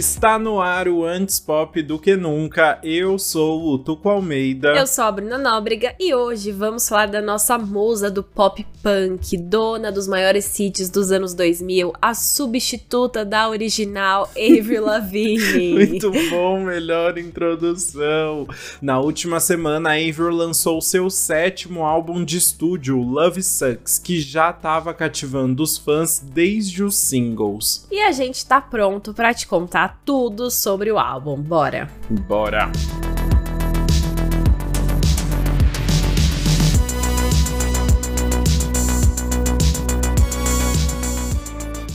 Está no ar o Antes Pop do que nunca. Eu sou o Tuco Almeida. Eu sou a Bruna Nóbrega e hoje vamos falar da nossa musa do pop punk, dona dos maiores hits dos anos 2000, a substituta da original Avril Lavigne. Muito bom, melhor introdução. Na última semana, a Avril lançou seu sétimo álbum de estúdio, Love Sucks, que já estava cativando os fãs desde os singles. E a gente tá pronto para te contar tudo sobre o álbum. Bora! Bora!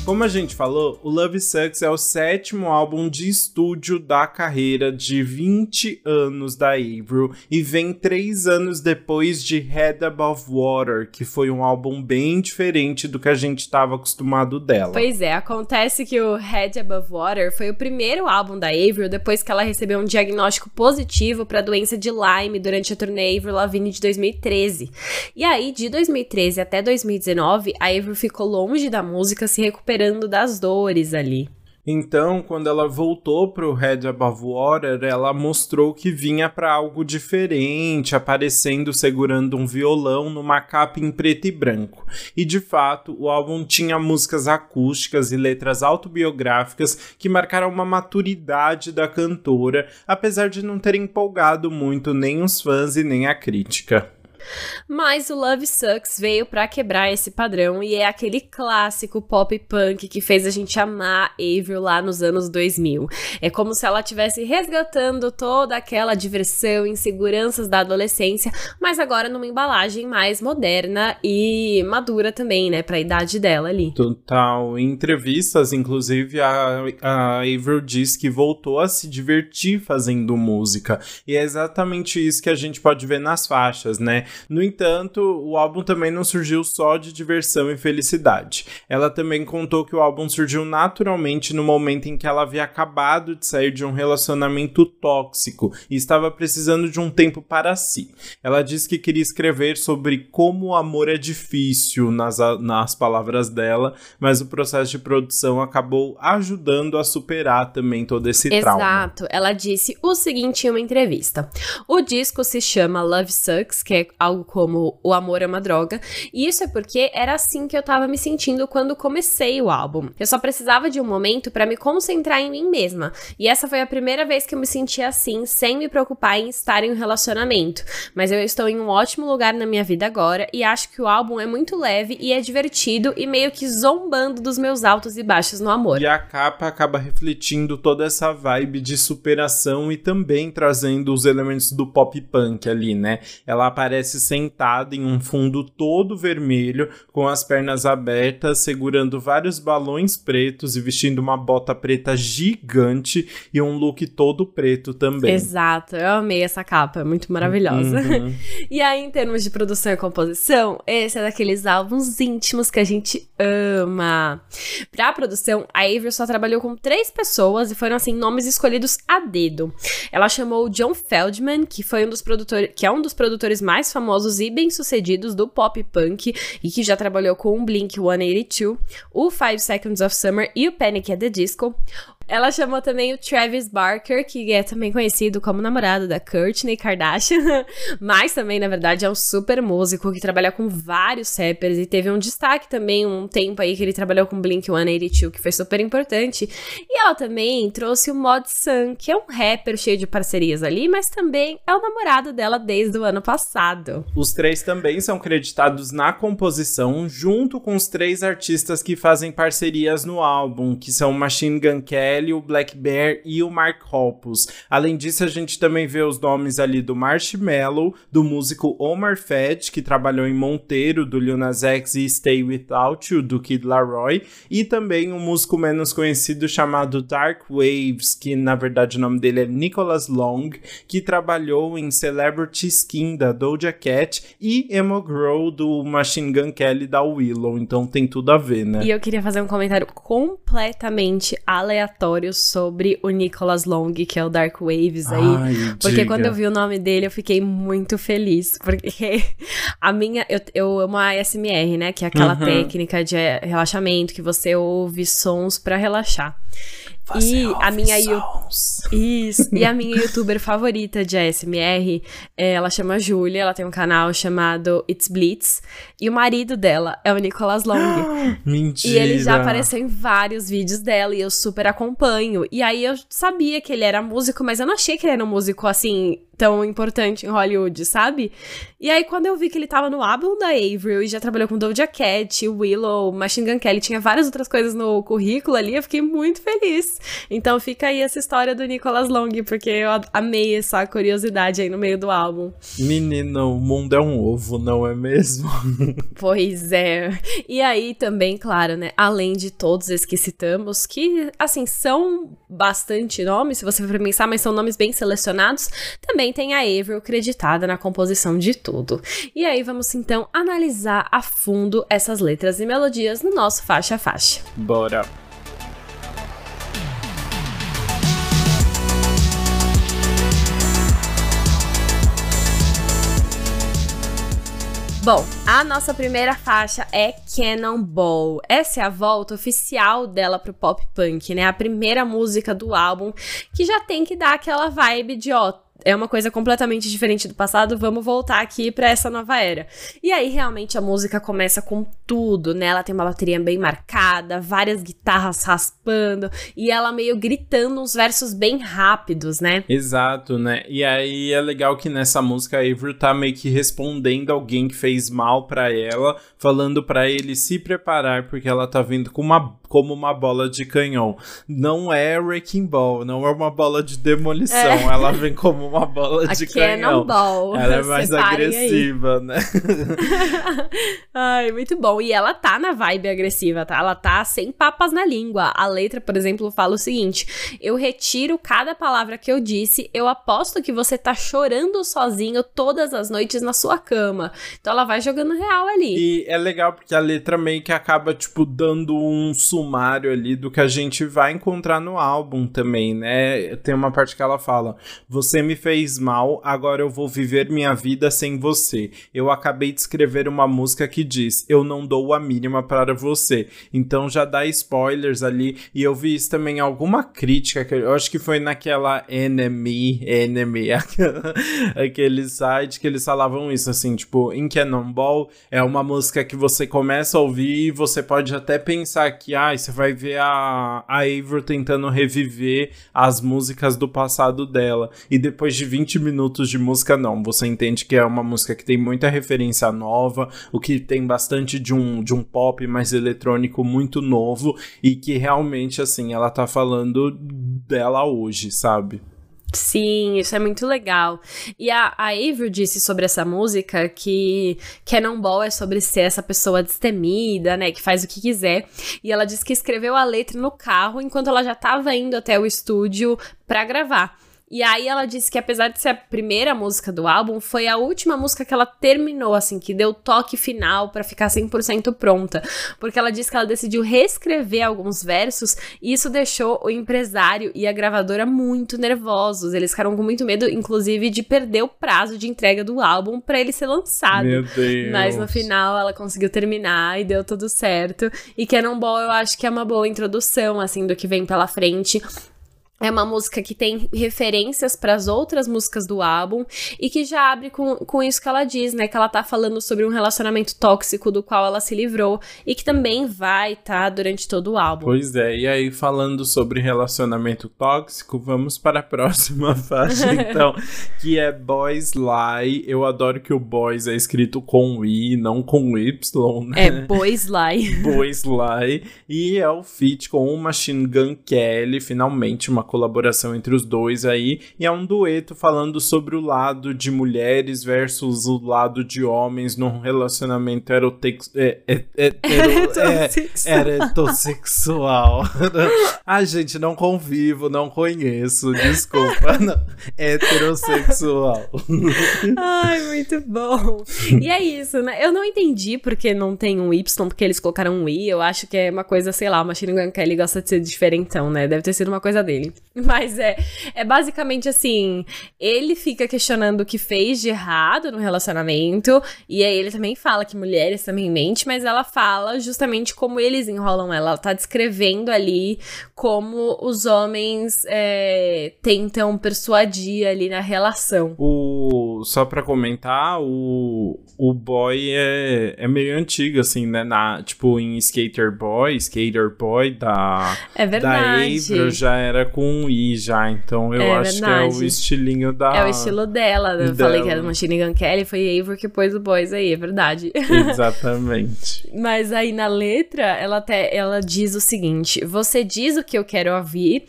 Como a gente falou, o Love Sucks é o sétimo álbum de estúdio da carreira de 20 anos da Avril e vem três anos depois de Head Above Water, que foi um álbum bem diferente do que a gente estava acostumado dela. Pois é, acontece que o Head Above Water foi o primeiro álbum da Avril depois que ela recebeu um diagnóstico positivo para a doença de Lyme durante a turnê Avril Lavigne de 2013. E aí, de 2013 até 2019, a Avril ficou longe da música, se recuperando recuperando das dores ali. Então, quando ela voltou pro Red Above Water, ela mostrou que vinha para algo diferente, aparecendo segurando um violão numa capa em preto e branco. E de fato, o álbum tinha músicas acústicas e letras autobiográficas que marcaram uma maturidade da cantora, apesar de não ter empolgado muito nem os fãs e nem a crítica. Mas o Love Sucks veio para quebrar esse padrão e é aquele clássico pop punk que fez a gente amar Avril lá nos anos 2000. É como se ela estivesse resgatando toda aquela diversão e inseguranças da adolescência, mas agora numa embalagem mais moderna e madura também, né, para a idade dela ali. Total. Em entrevistas, inclusive, a, a Avril diz que voltou a se divertir fazendo música. E é exatamente isso que a gente pode ver nas faixas, né? No entanto, o álbum também não surgiu só de diversão e felicidade. Ela também contou que o álbum surgiu naturalmente no momento em que ela havia acabado de sair de um relacionamento tóxico e estava precisando de um tempo para si. Ela disse que queria escrever sobre como o amor é difícil nas, nas palavras dela, mas o processo de produção acabou ajudando a superar também todo esse Exato. trauma. Exato. Ela disse o seguinte em uma entrevista: O disco se chama Love Sucks, que é algo como o amor é uma droga. E isso é porque era assim que eu tava me sentindo quando comecei o álbum. Eu só precisava de um momento para me concentrar em mim mesma. E essa foi a primeira vez que eu me senti assim, sem me preocupar em estar em um relacionamento. Mas eu estou em um ótimo lugar na minha vida agora e acho que o álbum é muito leve e é divertido e meio que zombando dos meus altos e baixos no amor. E a capa acaba refletindo toda essa vibe de superação e também trazendo os elementos do pop punk ali, né? Ela aparece sentada em um fundo todo vermelho, com as pernas abertas, segurando vários balões pretos e vestindo uma bota preta gigante e um look todo preto também. Exato, eu amei essa capa, é muito maravilhosa. Uhum. e aí, em termos de produção e composição, esse é daqueles álbuns íntimos que a gente ama. Pra produção, a Avril só trabalhou com três pessoas e foram assim nomes escolhidos a dedo. Ela chamou o John Feldman, que foi um dos produtores, que é um dos produtores mais famosos e bem-sucedidos do pop punk e que já trabalhou com o Blink 182, o Five Seconds of Summer e o Panic at the Disco. Ela chamou também o Travis Barker, que é também conhecido como namorado da Kourtney Kardashian, mas também, na verdade, é um super músico que trabalha com vários rappers e teve um destaque também um tempo aí que ele trabalhou com Blink-182, que foi super importante. E ela também trouxe o Mod Sun, que é um rapper cheio de parcerias ali, mas também é o namorado dela desde o ano passado. Os três também são creditados na composição, junto com os três artistas que fazem parcerias no álbum, que são Machine Gun Kelly, Kelly, o Black Bear e o Mark Hoppus. Além disso, a gente também vê os nomes ali do Marshmello, do músico Omar Fett, que trabalhou em Monteiro, do Lil X e Stay Without You, do Kid Laroi, e também um músico menos conhecido chamado Dark Waves, que na verdade o nome dele é Nicholas Long, que trabalhou em Celebrity Skin, da Doja Cat, e Emo Grow, do Machine Gun Kelly, da Willow. Então tem tudo a ver, né? E eu queria fazer um comentário completamente aleatório sobre o Nicholas Long, que é o Dark Waves aí. Ai, porque diga. quando eu vi o nome dele, eu fiquei muito feliz. Porque a minha. Eu, eu amo a ASMR, né? Que é aquela Uhum. técnica de relaxamento que você ouve sons para relaxar. Você e a minha Isso. e a minha youtuber favorita de ASMR, é, ela chama Julia, ela tem um canal chamado It's Blitz. E o marido dela é o Nicolas Long. Mentira. E ele já apareceu em vários vídeos dela e eu super acompanho. E aí eu sabia que ele era músico, mas eu não achei que ele era um músico assim tão importante em Hollywood, sabe? E aí, quando eu vi que ele tava no álbum da Avril e já trabalhou com Doja Cat, Willow, Machine Gun Kelly, tinha várias outras coisas no currículo ali, eu fiquei muito feliz. Então fica aí essa história do Nicholas Long, porque eu amei essa curiosidade aí no meio do álbum. Menina, o mundo é um ovo, não é mesmo? pois é. E aí também, claro, né, além de todos esses que citamos, que, assim, são bastante nomes, se você for pensar, mas são nomes bem selecionados, também também tem a Avril creditada na composição de tudo. E aí vamos então analisar a fundo essas letras e melodias no nosso faixa a faixa. Bora! Bom, a nossa primeira faixa é Cannonball. Essa é a volta oficial dela pro pop punk, né? A primeira música do álbum que já tem que dar aquela vibe de, ó, é uma coisa completamente diferente do passado, vamos voltar aqui para essa nova era. E aí realmente a música começa com tudo, né? Ela tem uma bateria bem marcada, várias guitarras raspando e ela meio gritando uns versos bem rápidos, né? Exato, né? E aí é legal que nessa música a Avery tá meio que respondendo alguém que fez mal para ela, falando para ele se preparar porque ela tá vindo com uma como uma bola de canhão. Não é Wrecking Ball, não é uma bola de demolição, é. ela vem como uma bola de canhão. Ball. Ela é mais agressiva, aí. né? Ai, muito bom. E ela tá na vibe agressiva, tá? Ela tá sem papas na língua. A letra, por exemplo, fala o seguinte: Eu retiro cada palavra que eu disse, eu aposto que você tá chorando sozinho todas as noites na sua cama. Então ela vai jogando real ali. E é legal porque a letra meio que acaba, tipo, dando um sumário ali do que a gente vai encontrar no álbum também, né? Tem uma parte que ela fala: Você me fez mal, agora eu vou viver minha vida sem você. Eu acabei de escrever uma música que diz: Eu não dou a mínima para você. Então já dá spoilers ali. E eu vi isso também alguma crítica, que eu acho que foi naquela Enemy, Enemy, aquele site que eles falavam isso, assim, tipo, em Cannonball é uma música que você começa a ouvir e você pode até pensar que, ah, você vai ver a, a Avril tentando reviver as músicas do passado dela. E depois de 20 minutos de música, não. Você entende que é uma música que tem muita referência nova, o que tem bastante de um, de um pop mais eletrônico muito novo e que realmente, assim, ela tá falando dela hoje, sabe? Sim, isso é muito legal. E a, a Avril disse sobre essa música que Cannonball é sobre ser essa pessoa destemida, né, que faz o que quiser. E ela disse que escreveu a letra no carro enquanto ela já estava indo até o estúdio para gravar. E aí ela disse que apesar de ser a primeira música do álbum, foi a última música que ela terminou, assim, que deu toque final para ficar 100% pronta. Porque ela disse que ela decidiu reescrever alguns versos e isso deixou o empresário e a gravadora muito nervosos. Eles ficaram com muito medo, inclusive, de perder o prazo de entrega do álbum para ele ser lançado. Meu Deus. Mas no final ela conseguiu terminar e deu tudo certo. E Cannonball eu acho que é uma boa introdução, assim, do que vem pela frente. É uma música que tem referências para as outras músicas do álbum e que já abre com, com isso que ela diz, né? Que ela tá falando sobre um relacionamento tóxico do qual ela se livrou e que também vai estar tá, durante todo o álbum. Pois é, e aí falando sobre relacionamento tóxico, vamos para a próxima faixa então, que é Boys Lie. Eu adoro que o Boys é escrito com I, não com Y, né? É Boys Lie. Boys Lie. E é o feat com o Machine Gun Kelly, finalmente uma colaboração entre os dois aí, e é um dueto falando sobre o lado de mulheres versus o lado de homens num relacionamento erotex... é, é, é, é, heterossexual. Ai, gente, não convivo, não conheço, desculpa. Não. Heterossexual. Ai, muito bom. E é isso, né? Eu não entendi porque não tem um Y, porque eles colocaram um I. Eu acho que é uma coisa, sei lá, o Machine Gun Kelly gosta de ser diferentão, né? Deve ter sido uma coisa dele. Mas é, é basicamente assim: ele fica questionando o que fez de errado no relacionamento, e aí ele também fala que mulheres também mentem, mas ela fala justamente como eles enrolam ela. Ela tá descrevendo ali como os homens é, tentam persuadir ali na relação. O, só pra comentar, o, o boy é, é meio antigo, assim, né? Na, tipo, em Skater Boy, Skater Boy da, é verdade. da Avril já era com I já, então eu é acho verdade. que é o estilinho da. É o estilo dela. Eu dela. falei que era Machine Gun Kelly, foi Avril que pôs o Boys aí, é verdade. Exatamente. Mas aí na letra, ela até ela diz o seguinte: Você diz o que eu quero ouvir,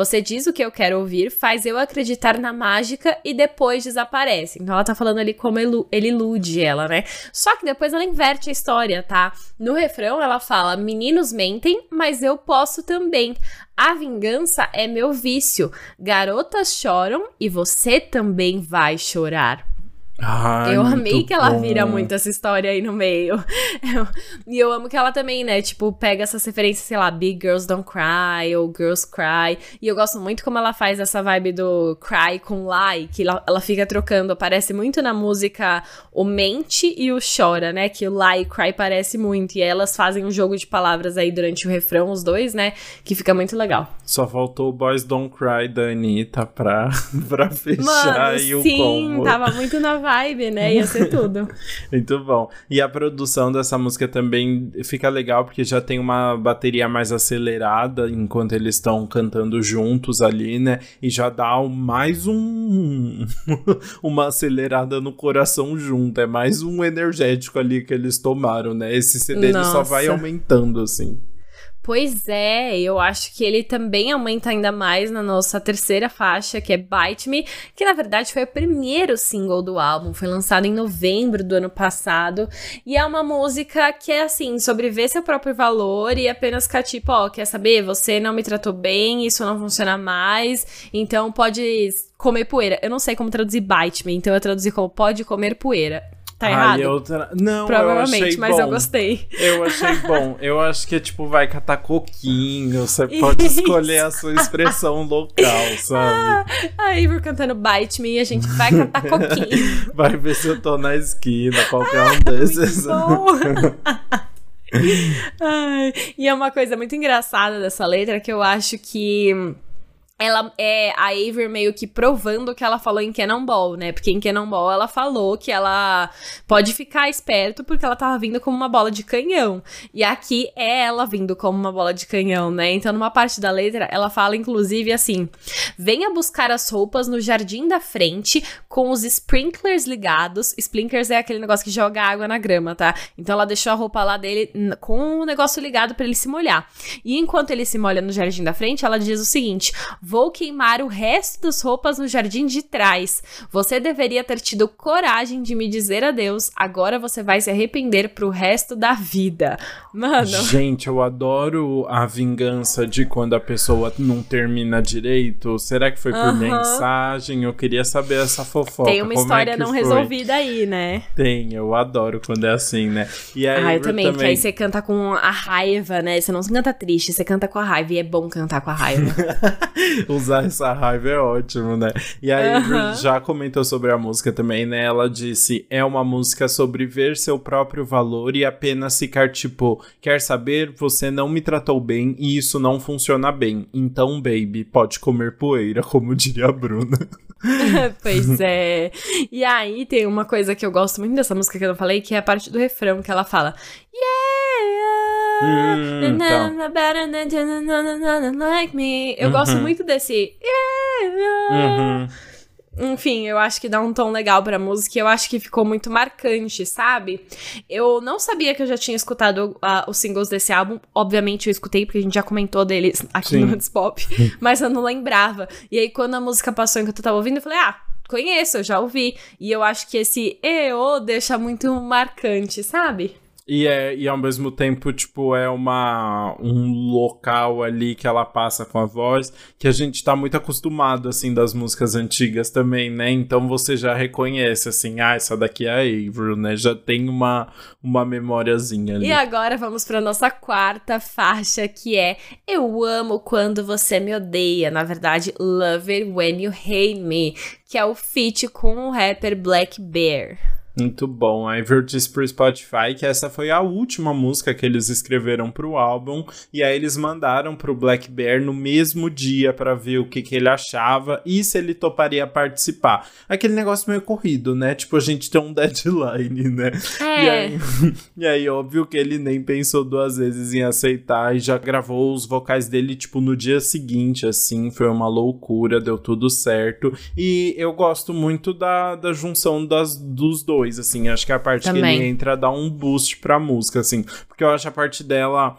você diz o que eu quero ouvir, faz eu acreditar na mágica e depois desaparece. Então ela tá falando ali como ele ilude ela, né? Só que depois ela inverte a história, tá? No refrão ela fala: Meninos mentem, mas eu posso também. A vingança é meu vício. Garotas choram e você também vai chorar. Ai, eu amei que ela bom. vira muito essa história aí no meio. e eu amo que ela também, né, tipo, pega essas referências, sei lá, Big Girls Don't Cry ou Girls Cry. E eu gosto muito como ela faz essa vibe do cry com lie, que ela, ela fica trocando. Aparece muito na música o mente e o chora, né? Que o lie e cry parece muito. E elas fazem um jogo de palavras aí durante o refrão, os dois, né? Que fica muito legal. Só faltou o Boys Don't Cry da Anitta pra, pra fechar Mano, aí o sim, combo. tava muito na vibe vibe, né? Ia ser tudo. Muito bom. E a produção dessa música também fica legal porque já tem uma bateria mais acelerada enquanto eles estão cantando juntos ali, né? E já dá mais um uma acelerada no coração junto. É mais um energético ali que eles tomaram, né? Esse CD só vai aumentando assim. Pois é, eu acho que ele também aumenta ainda mais na nossa terceira faixa, que é Bite Me, que na verdade foi o primeiro single do álbum, foi lançado em novembro do ano passado, e é uma música que é assim, sobre ver seu próprio valor e apenas ficar tipo, ó, oh, quer saber, você não me tratou bem, isso não funciona mais, então pode comer poeira. Eu não sei como traduzir Bite Me, então eu traduzi como pode comer poeira. Tá Ai, errado? Eu tra... Não, Provavelmente, eu achei mas bom. eu gostei. Eu achei bom. Eu acho que é tipo, vai catar coquinho. Você pode escolher a sua expressão local, sabe? Ah, a Ivor cantando Bite Me e a gente vai catar coquinho. Vai ver se eu tô na esquina, qualquer um desses. Ai, e é uma coisa muito engraçada dessa letra que eu acho que ela é a Aver meio que provando o que ela falou em Cannonball, né? Porque em Cannonball ela falou que ela pode ficar esperto porque ela tava vindo como uma bola de canhão. E aqui é ela vindo como uma bola de canhão, né? Então, numa parte da letra, ela fala inclusive assim: venha buscar as roupas no jardim da frente com os sprinklers ligados. Sprinklers é aquele negócio que joga água na grama, tá? Então ela deixou a roupa lá dele com o negócio ligado para ele se molhar. E enquanto ele se molha no jardim da frente, ela diz o seguinte: Vou queimar o resto das roupas no jardim de trás. Você deveria ter tido coragem de me dizer adeus. Agora você vai se arrepender pro resto da vida. Mano. Gente, eu adoro a vingança de quando a pessoa não termina direito. Será que foi por mensagem? Eu queria saber essa fofoca. Tem uma Como história é não foi? resolvida aí, né? Tem, eu adoro quando é assim, né? E aí, ah, eu também, também, que aí você canta com a raiva, né? Você não canta triste, você canta com a raiva. E é bom cantar com a raiva. Usar essa raiva é ótimo, né? E aí, uhum. já comentou sobre a música também, né? Ela disse: é uma música sobre ver seu próprio valor e apenas ficar tipo, quer saber? Você não me tratou bem e isso não funciona bem. Então, baby, pode comer poeira, como diria a Bruna. pois é. E aí tem uma coisa que eu gosto muito dessa música que eu não falei, que é a parte do refrão que ela fala: Yeah! Hum, tá. like me. Eu uhum. gosto muito desse. Uhum. Enfim, eu acho que dá um tom legal pra música e eu acho que ficou muito marcante, sabe? Eu não sabia que eu já tinha escutado uh, os singles desse álbum. Obviamente eu escutei, porque a gente já comentou deles aqui Sim. no Hits Pop, mas eu não lembrava. E aí, quando a música passou enquanto eu tava ouvindo, eu falei, ah, conheço, eu já ouvi. E eu acho que esse EO deixa muito marcante, sabe? E, é, e ao mesmo tempo, tipo, é uma, um local ali que ela passa com a voz que a gente tá muito acostumado, assim, das músicas antigas também, né? Então você já reconhece, assim, ah, essa daqui é a Avril, né? Já tem uma, uma memóriazinha ali. E agora vamos pra nossa quarta faixa, que é Eu Amo Quando Você Me Odeia. Na verdade, Love It When You Hate Me, que é o feat com o rapper Black Bear. Muito bom. Eu disse pro Spotify que essa foi a última música que eles escreveram pro álbum. E aí eles mandaram pro Black Bear no mesmo dia para ver o que, que ele achava e se ele toparia participar. Aquele negócio meio corrido, né? Tipo, a gente tem um deadline, né? É. E aí, e aí, óbvio que ele nem pensou duas vezes em aceitar e já gravou os vocais dele, tipo, no dia seguinte, assim. Foi uma loucura, deu tudo certo. E eu gosto muito da, da junção das, dos dois dois, assim. Acho que a parte Também. que ele entra dá um boost pra música, assim. Porque eu acho a parte dela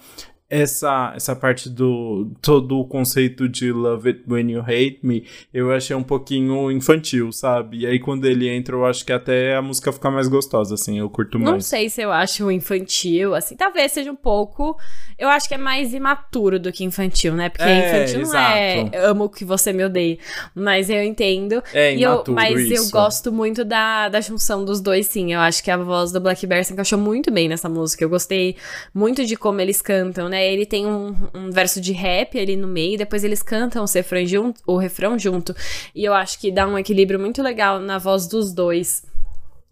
essa, essa parte do todo o conceito de Love It When You Hate Me, eu achei um pouquinho infantil, sabe? E aí quando ele entra, eu acho que até a música fica mais gostosa, assim, eu curto mais. Não sei se eu acho infantil, assim, talvez seja um pouco. Eu acho que é mais imaturo do que infantil, né? Porque é, infantil exato. não é amo que você me odeia. Mas eu entendo. É, imaturo, eu, Mas isso. eu gosto muito da, da junção dos dois, sim. Eu acho que a voz do Black Bear se encaixou muito bem nessa música. Eu gostei muito de como eles cantam, né? Ele tem um, um verso de rap ali no meio, depois eles cantam o refrão, junto, o refrão junto. E eu acho que dá um equilíbrio muito legal na voz dos dois.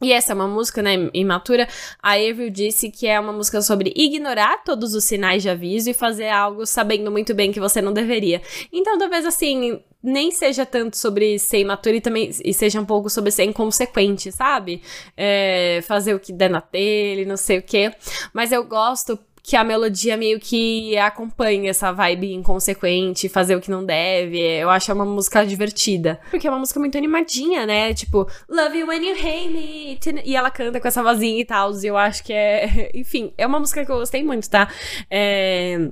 E essa é uma música, né, imatura. A Avril disse que é uma música sobre ignorar todos os sinais de aviso e fazer algo sabendo muito bem que você não deveria. Então, talvez assim, nem seja tanto sobre ser imatura e também e seja um pouco sobre ser inconsequente, sabe? É, fazer o que der na telha, não sei o quê. Mas eu gosto que a melodia meio que acompanha essa vibe inconsequente, fazer o que não deve. Eu acho uma música divertida. Porque é uma música muito animadinha, né? Tipo, Love You When You Hate Me. E ela canta com essa vozinha e tal. E eu acho que é. Enfim, é uma música que eu gostei muito, tá? É.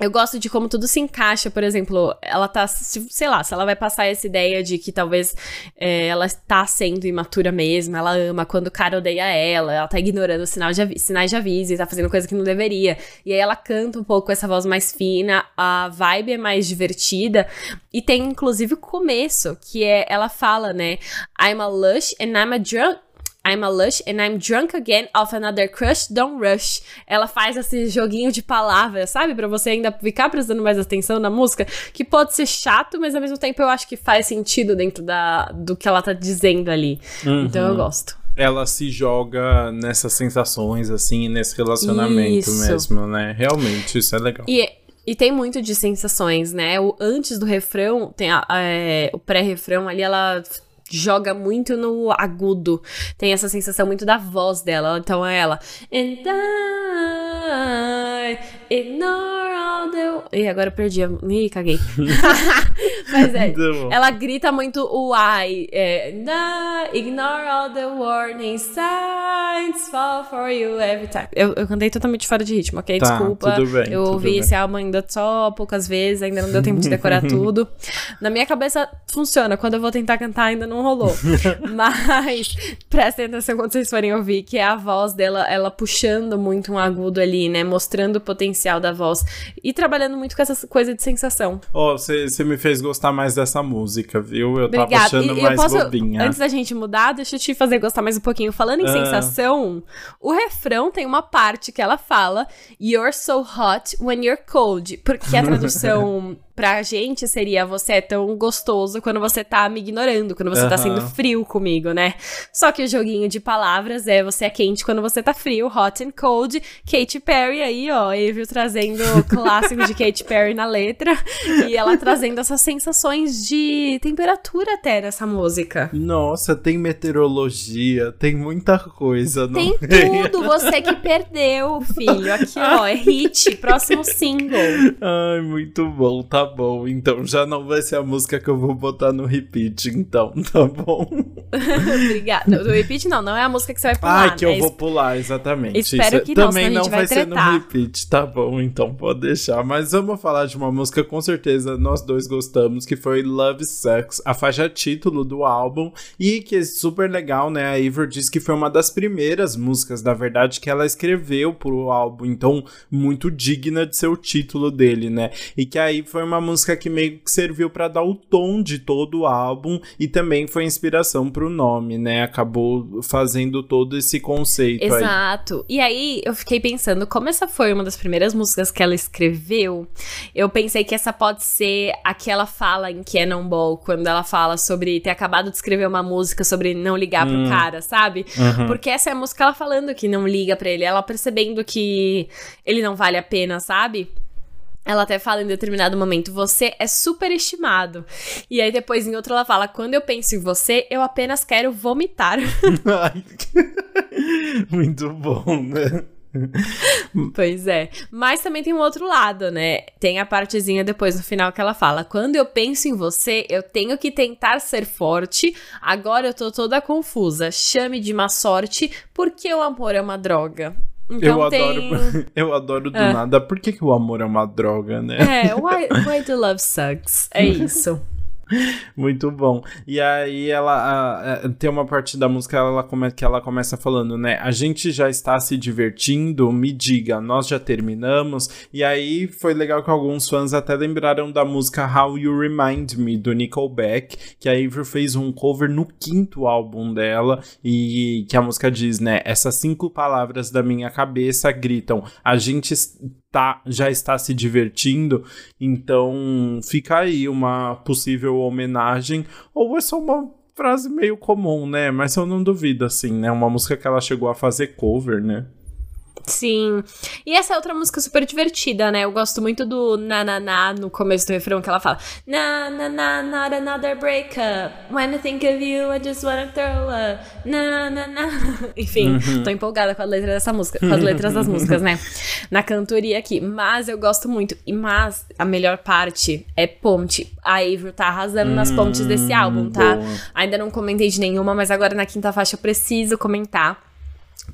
Eu gosto de como tudo se encaixa, por exemplo, ela tá, sei lá, se ela vai passar essa ideia de que talvez é, ela tá sendo imatura mesmo, ela ama quando o cara odeia ela, ela tá ignorando sinal de sinais de aviso e tá fazendo coisa que não deveria. E aí ela canta um pouco com essa voz mais fina, a vibe é mais divertida, e tem inclusive o começo, que é, ela fala, né, I'm a lush and I'm a drunk, I'm a lush and I'm drunk again of another crush, don't rush. Ela faz esse joguinho de palavras, sabe? Pra você ainda ficar prestando mais atenção na música, que pode ser chato, mas ao mesmo tempo eu acho que faz sentido dentro da, do que ela tá dizendo ali. Uhum. Então eu gosto. Ela se joga nessas sensações, assim, nesse relacionamento isso. mesmo, né? Realmente, isso é legal. E e tem muito de sensações, né? O, antes do refrão, tem a, a, é, o pré-refrão ali, ela joga muito no agudo. Tem essa sensação muito da voz dela. Então é ela. And I ignore all the. E agora eu perdi. Ih, caguei. Mas é. Ela grita muito o I. É, ignore all the warning signs, fall for you every time. Eu, eu cantei totalmente fora de ritmo, ok? Tá, Desculpa. Tudo bem, eu ouvi bem. esse álbum ainda só poucas vezes, ainda não deu tempo de decorar tudo. Na minha cabeça funciona. Quando eu vou tentar cantar, ainda não rolou. Mas prestem atenção quando vocês forem ouvir, que é a voz dela, ela puxando muito um agudo ali, né? Mostrando o potencial da voz. E trabalhando muito com essa coisa de sensação. Ó, oh, você me fez gostar mais dessa música, viu? Eu Obrigada. tava achando e, mais posso, bobinha. Antes da gente mudar, deixa eu te fazer gostar mais um pouquinho. Falando em ah. sensação, o refrão tem uma parte que ela fala You're so hot when you're cold. Porque a tradução pra gente seria você é tão gostoso quando você tá me ignorando, quando você uhum. tá sendo frio comigo, né? Só que o joguinho de palavras é você é quente quando você tá frio, hot and cold. Katy Perry aí, ó, Evil trazendo o clássico de Katy Perry na letra e ela trazendo essas sensações de temperatura até nessa música. Nossa, tem meteorologia, tem muita coisa, não Tem tudo, você que perdeu, filho. Aqui, ó, é hit, próximo single. Ai, muito bom, tá bom. Então já não vai ser a música que eu vou botar no repeat, então, tá bom? Obrigada. Do repeat não, não é a música que você vai pular. Ah, que eu né? vou pular, exatamente. Espero Isso que não, também não vai vai ser no repeat, tá bom, então pode deixar. Mas vamos falar de uma música com certeza nós dois gostamos, que foi Love Sucks, a faixa título do álbum, e que é super legal, né? A Avril diz que foi uma das primeiras músicas, na verdade, que ela escreveu pro álbum, então muito digna de ser o título dele, né? E que aí foi uma música que meio que serviu para dar o tom de todo o álbum e também foi inspiração pro nome, né? Acabou fazendo todo esse conceito aí. Exato. E aí eu fiquei pensando, como essa foi uma das primeiras músicas que ela escreveu, eu pensei que essa pode ser aquela fala em Cannonball, quando ela fala sobre ter acabado de escrever uma música sobre não ligar pro cara, sabe? Uhum. Porque essa é a música ela falando que não liga pra ele, ela percebendo que ele não vale a pena, sabe? Ela até fala em determinado momento, você é super estimado. E aí depois em outro ela fala, quando eu penso em você, eu apenas quero vomitar. Muito bom, né? Pois é. Mas também tem um outro lado, né? Tem a partezinha depois no final que ela fala: Quando eu penso em você, eu tenho que tentar ser forte. Agora eu tô toda confusa. Chame de má sorte, porque o amor é uma droga. Então eu tem. adoro, eu adoro do Ah. nada. Por que, que o amor é uma droga, né? É, why, why the love sucks? É isso. Muito bom. E aí ela a- a- tem uma parte da música ela come, que ela começa falando, né? A gente já está se divertindo, me diga, nós já terminamos. E aí foi legal que alguns fãs até lembraram da música How You Remind Me do Nickelback, que a Avril fez um cover no quinto álbum dela e que a música diz, né? Essas cinco palavras da minha cabeça gritam: a gente tá, já está se divertindo, então fica aí uma possível homenagem, ou é só uma frase meio comum, né? Mas eu não duvido, assim, né? Uma música que ela chegou a fazer cover, né? Sim. E essa é outra música super divertida, né? Eu gosto muito do na na na no começo do refrão que ela fala na na na not another breakup. When I think of you, I just wanna throw up. Na na na. Enfim, tô empolgada com a letra dessa música, com as letras das músicas, né? Na cantoria aqui. Mas eu gosto muito. E mas a melhor parte é ponte. A Avril tá arrasando nas pontes desse álbum, tá? boa. Ainda não comentei de nenhuma, mas agora na quinta faixa eu preciso comentar.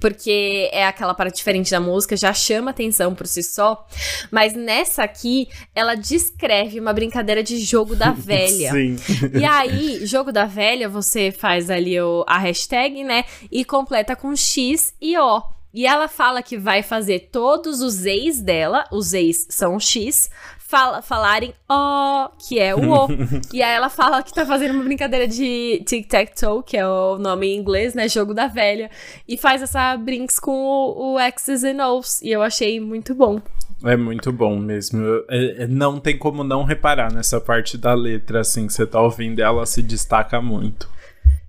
Porque é aquela parte diferente da música, já chama atenção por si só. Mas nessa aqui, ela descreve uma brincadeira de jogo da velha. Sim. E aí, jogo da velha, você faz ali o, a hashtag, né? E completa com X e O. E ela fala que vai fazer todos os ex dela, os ex são X, fala, falarem O, que é o O. e aí ela fala que tá fazendo uma brincadeira de tic-tac-toe, que é o nome em inglês, né? Jogo da velha. E faz essa brinks com o, o X's and O's. E eu achei muito bom. É muito bom mesmo. É- é- não tem como não reparar nessa parte da letra, assim, que você tá ouvindo, ela se destaca muito.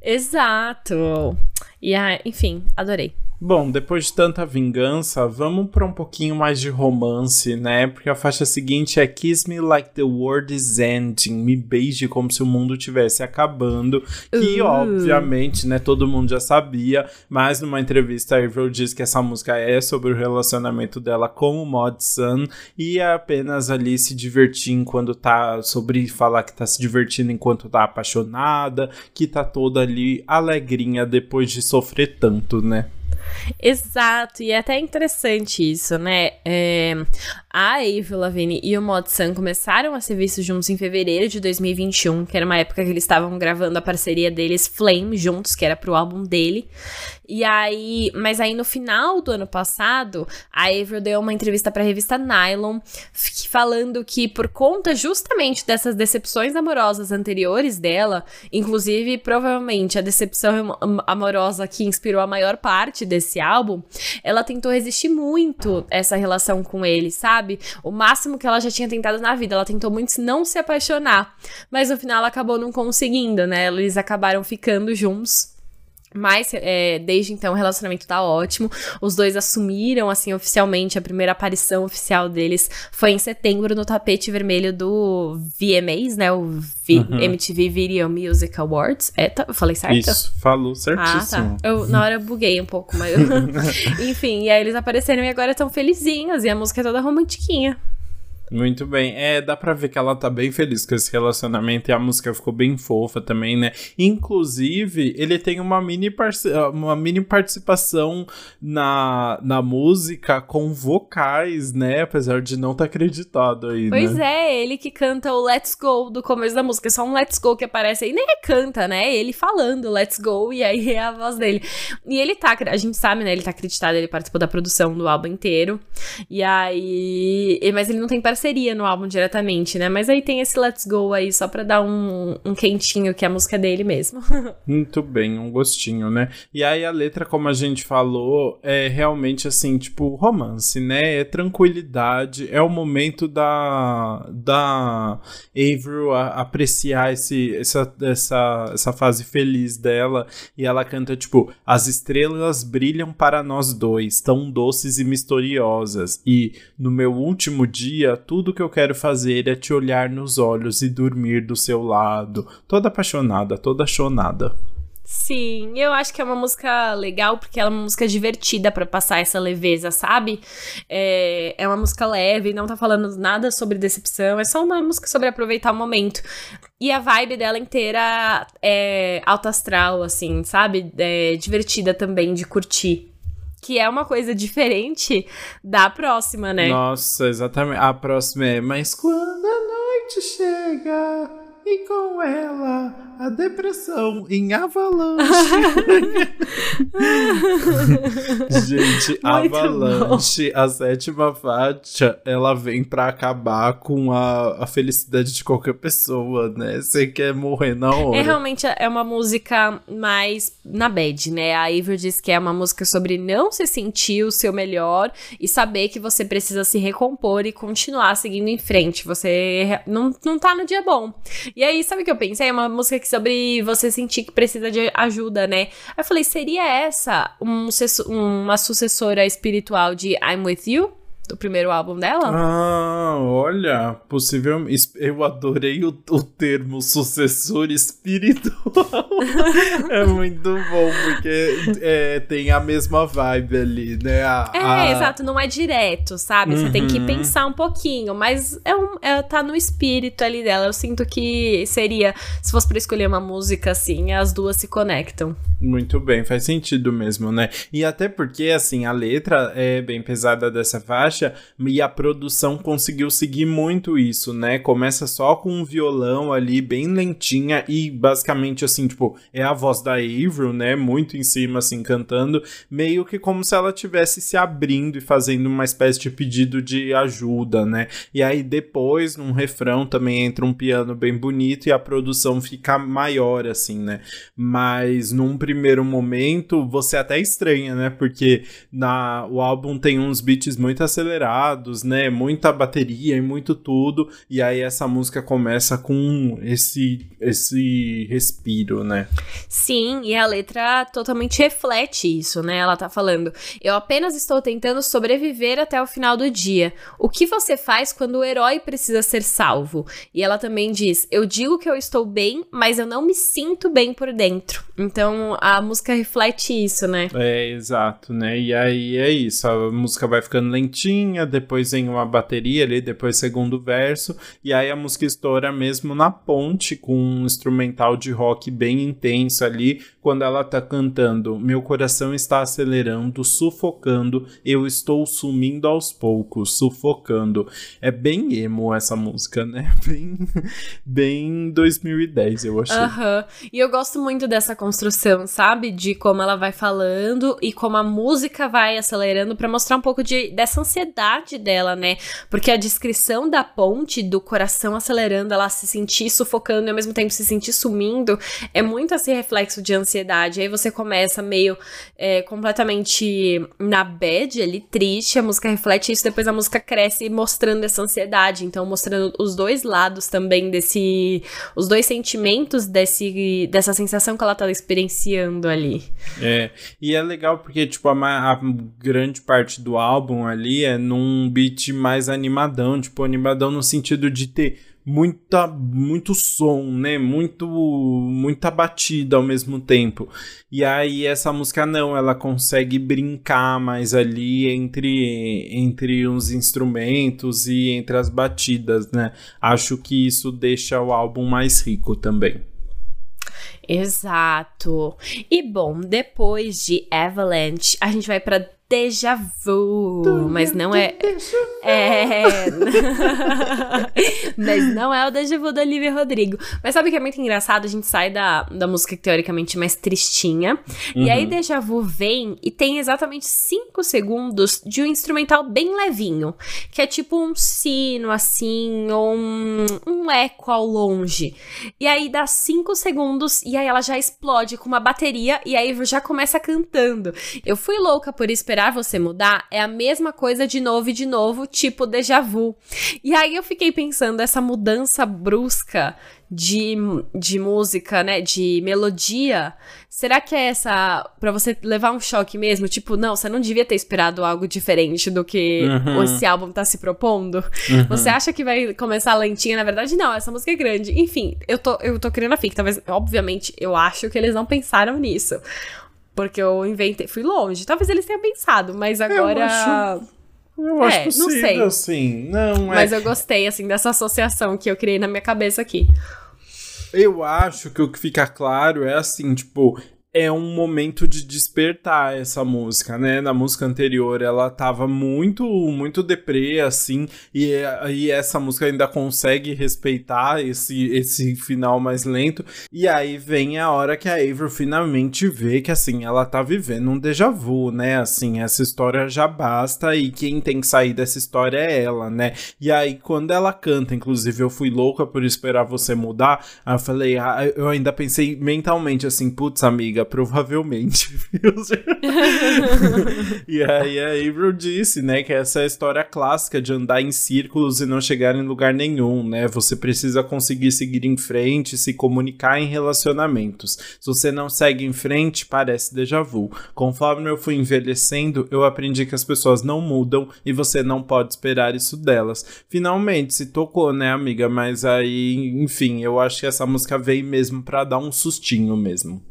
Exato. E ah, enfim, adorei. Bom, depois de tanta vingança, vamos para um pouquinho mais de romance, né? Porque a faixa seguinte é Kiss Me Like the World is Ending, me beije como se o mundo tivesse acabando, que Uh. obviamente, né, todo mundo já sabia, mas numa entrevista a Avril diz que essa música é sobre o relacionamento dela com o Mod Sun e é apenas ali se divertir enquanto tá, sobre falar que tá se divertindo enquanto tá apaixonada, que tá toda ali alegrinha depois de sofrer tanto, né? Exato, e é até interessante isso, né? É, a Avril Lavigne e o Mod Sun começaram a ser vistos juntos em fevereiro de 2021, que era uma época que eles estavam gravando a parceria deles Flame juntos, que era pro álbum dele. E aí, mas aí no final do ano passado, a Avril deu uma entrevista pra revista Nylon, falando que por conta justamente dessas decepções amorosas anteriores dela, inclusive provavelmente a decepção am- amorosa que inspirou a maior parte desse álbum, ela tentou resistir muito essa relação com ele, sabe? O máximo que ela já tinha tentado na vida, ela tentou muito não se apaixonar, mas no final ela acabou não conseguindo, né? Eles acabaram ficando juntos. Mas é, desde então o relacionamento tá ótimo. Os dois assumiram, assim, oficialmente. A primeira aparição oficial deles foi em setembro no tapete vermelho do VMAs, né? O V- MTV Video Music Awards. É, tá, eu falei certo? Isso, falou Ah, certíssimo. tá. Eu, na hora eu buguei um pouco, mas. Enfim, e aí eles apareceram e agora estão felizinhos. E a música é toda romantiquinha. Muito bem. É, dá pra ver que ela tá bem feliz com esse relacionamento e a música ficou bem fofa também, né? Inclusive, ele tem uma mini, uma mini participação na, na música com vocais, né? Apesar de não estar tá acreditado aí, Pois né? é, ele que canta o Let's Go do começo da música. É só um Let's Go que aparece aí. Nem é canta, né? Ele falando Let's Go e aí é a voz dele. E ele tá, a gente sabe, né? Ele tá acreditado, ele participou da produção do álbum inteiro. E aí. Mas ele não tem parceria no álbum diretamente, né? Mas aí tem esse Let's Go aí só pra dar um, um quentinho que é a música dele mesmo. Muito bem, um gostinho, né? E aí a letra, como a gente falou, é realmente assim, tipo, romance, né? É tranquilidade, é o momento da, da Avril apreciar esse, essa, essa, essa fase feliz dela. E ela canta, tipo, as estrelas brilham para nós dois, tão doces e misteriosas. E no meu último dia, tudo que eu quero fazer é te olhar nos olhos e dormir do seu lado. Toda apaixonada, toda chonada. Sim, eu acho que é uma música legal porque ela é uma música divertida para passar essa leveza, sabe? É, é uma música leve, não tá falando nada sobre decepção, é só uma música sobre aproveitar o momento. E a vibe dela inteira é alto astral, assim, sabe? É divertida também de curtir que é uma coisa diferente da próxima, né? Nossa, exatamente. A próxima é Mas quando a noite chega e com ela a depressão em avalanche. Gente, Muito avalanche, bom. a sétima faixa, ela vem para acabar com a, a felicidade de qualquer pessoa, né? Você quer morrer na hora. É realmente é uma música mais na bad, né? A Ivor diz que é uma música sobre não se sentir o seu melhor e saber que você precisa se recompor e continuar seguindo em frente. Você não, não tá no dia bom. E aí, sabe o que eu pensei? É uma música que sobre você sentir que precisa de ajuda, né? Aí eu falei, seria essa um, uma sucessora espiritual de I'm With You? Do primeiro álbum dela. Ah, olha, possivelmente. Eu adorei o, o termo sucessor espiritual. é muito bom, porque é, tem a mesma vibe ali, né? A, é, a... exato, não é direto, sabe? Você tem que uhum. pensar um pouquinho, mas é um, é, tá no espírito ali dela. Eu sinto que seria, se fosse pra escolher uma música assim, as duas se conectam. Muito bem, faz sentido mesmo, né? E até porque, assim, a letra é bem pesada dessa faixa e a produção conseguiu seguir muito isso, né? Começa só com um violão ali, bem lentinha e basicamente, assim, tipo, é a voz da Avril, né? Muito em cima, assim, cantando, meio que como se ela tivesse se abrindo e fazendo uma espécie de pedido de ajuda, né? E aí depois, num refrão, também entra um piano bem bonito e a produção fica maior, assim, né? Mas num primeiro primeiro momento, você até estranha, né? Porque na, o álbum tem uns beats muito acelerados, né? Muita bateria e muito tudo. E aí essa música começa com esse, esse respiro, né? Sim, e a letra totalmente reflete isso, né? Ela tá falando: Eu apenas estou tentando sobreviver até o final do dia. O que você faz quando o herói precisa ser salvo? E ela também diz: Eu digo que eu estou bem, mas eu não me sinto bem por dentro. Então a música reflete isso, né? É, exato, né? E aí é isso, a música vai ficando lentinha, depois vem uma bateria ali, depois segundo verso, e aí a música estoura mesmo na ponte com um instrumental de rock bem intenso ali, quando ela tá cantando: Meu coração está acelerando, sufocando, eu estou sumindo aos poucos, sufocando. É bem emo essa música, né? Bem, bem 2010, eu achei. Aham. Uhum. E eu gosto muito dessa construção, sabe? De como ela vai falando e como a música vai acelerando para mostrar um pouco de, dessa ansiedade dela, né? Porque a descrição da ponte, do coração acelerando, ela se sentir sufocando e ao mesmo tempo se sentir sumindo, é muito esse reflexo de ansiedade. Aí você começa meio é, completamente na bad ali, triste, a música reflete isso, depois a música cresce mostrando essa ansiedade, então mostrando os dois lados também desse. os dois sentimentos desse, dessa sensação que ela tá experienciando ali. É, e é legal porque, tipo, a, a, grande parte do álbum ali é num beat mais animadão, tipo, animadão no sentido de ter muita, muito som, né? Muito, muita batida ao mesmo tempo. E aí essa música não, ela consegue brincar mais ali entre, entre os instrumentos e entre as batidas, né? Acho que isso deixa o álbum mais rico também. Exato. E bom, depois de Avalanche, a gente vai para déjà vu, mas não é. É. mas não é o déjà vu da Olivia Rodrigo. Mas sabe o que é muito engraçado? A gente sai da, da música teoricamente mais tristinha. Uhum. E aí, uhum. déjà vu vem e tem exatamente 5 segundos de um instrumental bem levinho. Que é tipo um sino, assim, ou um, um eco ao longe. E aí dá 5 segundos e aí ela já explode com uma bateria e aí já começa cantando. Eu fui louca por esperar esperar você mudar é a mesma coisa de novo e de novo, tipo déjà vu. E aí eu fiquei pensando, essa mudança brusca de, de música, né, de melodia, será que é essa para você levar um choque mesmo? Tipo, não, você não devia ter esperado algo diferente do que uhum. esse álbum tá se propondo? Uhum. Você acha que vai começar lentinha? Na verdade, não, essa música é grande. Enfim, eu tô, eu tô criando a fic, talvez, obviamente, eu acho que eles não pensaram nisso. Porque eu inventei, fui longe. Talvez eles tenham pensado, mas agora. Eu acho, eu acho é, possível, não sei. assim. Não, é... Mas eu gostei, assim, dessa associação que eu criei na minha cabeça aqui. Eu acho que o que fica claro é assim, tipo, é um momento de despertar essa música, né? Na música anterior ela tava muito, muito deprê, assim, e, e essa música ainda consegue respeitar esse, esse final mais lento. E aí vem a hora que a Avril finalmente vê que, assim, ela tá vivendo um déjà vu, né? Assim, essa história já basta e quem tem que sair dessa história é ela, né? E aí, quando ela canta, inclusive, eu fui louca por esperar você mudar, eu falei, ah, eu ainda pensei mentalmente assim, putz, amiga provavelmente. e aí a Avril disse, né, que essa é a história clássica de andar em círculos e não chegar em lugar nenhum, né? Você precisa conseguir seguir em frente, se comunicar em relacionamentos. Se você não segue em frente, parece déjà vu. Conforme eu fui envelhecendo, eu aprendi que as pessoas não mudam e você não pode esperar isso delas. Finalmente se tocou, né, amiga? Mas aí, enfim, eu acho que essa música veio mesmo para dar um sustinho mesmo.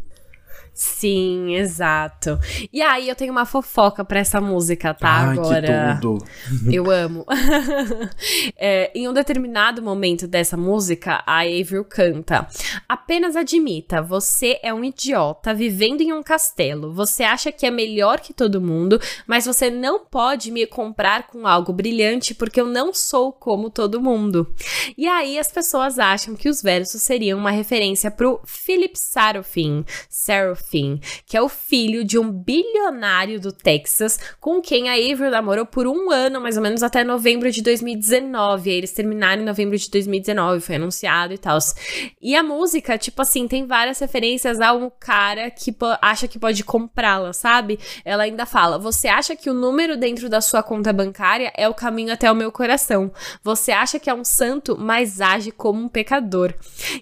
Sim, exato. E aí eu tenho uma fofoca pra essa música, tá? Ai, Agora. Que tudo. Eu amo. é, em um determinado momento dessa música, a Avril canta: Apenas admita, você é um idiota vivendo em um castelo. Você acha que é melhor que todo mundo, mas você não pode me comprar com algo brilhante porque eu não sou como todo mundo. E aí as pessoas acham que os versos seriam uma referência pro Philip Sarofin. Sarofin que é o filho de um bilionário do Texas, com quem a Avril namorou por um ano, mais ou menos até novembro de 2019. Aí eles terminaram em novembro de 2019, foi anunciado e tal. E a música, tipo assim, tem várias referências a um cara que acha que pode comprá-la, sabe? Ela ainda fala: Você acha que o número dentro da sua conta bancária é o caminho até o meu coração? Você acha que é um santo, mas age como um pecador.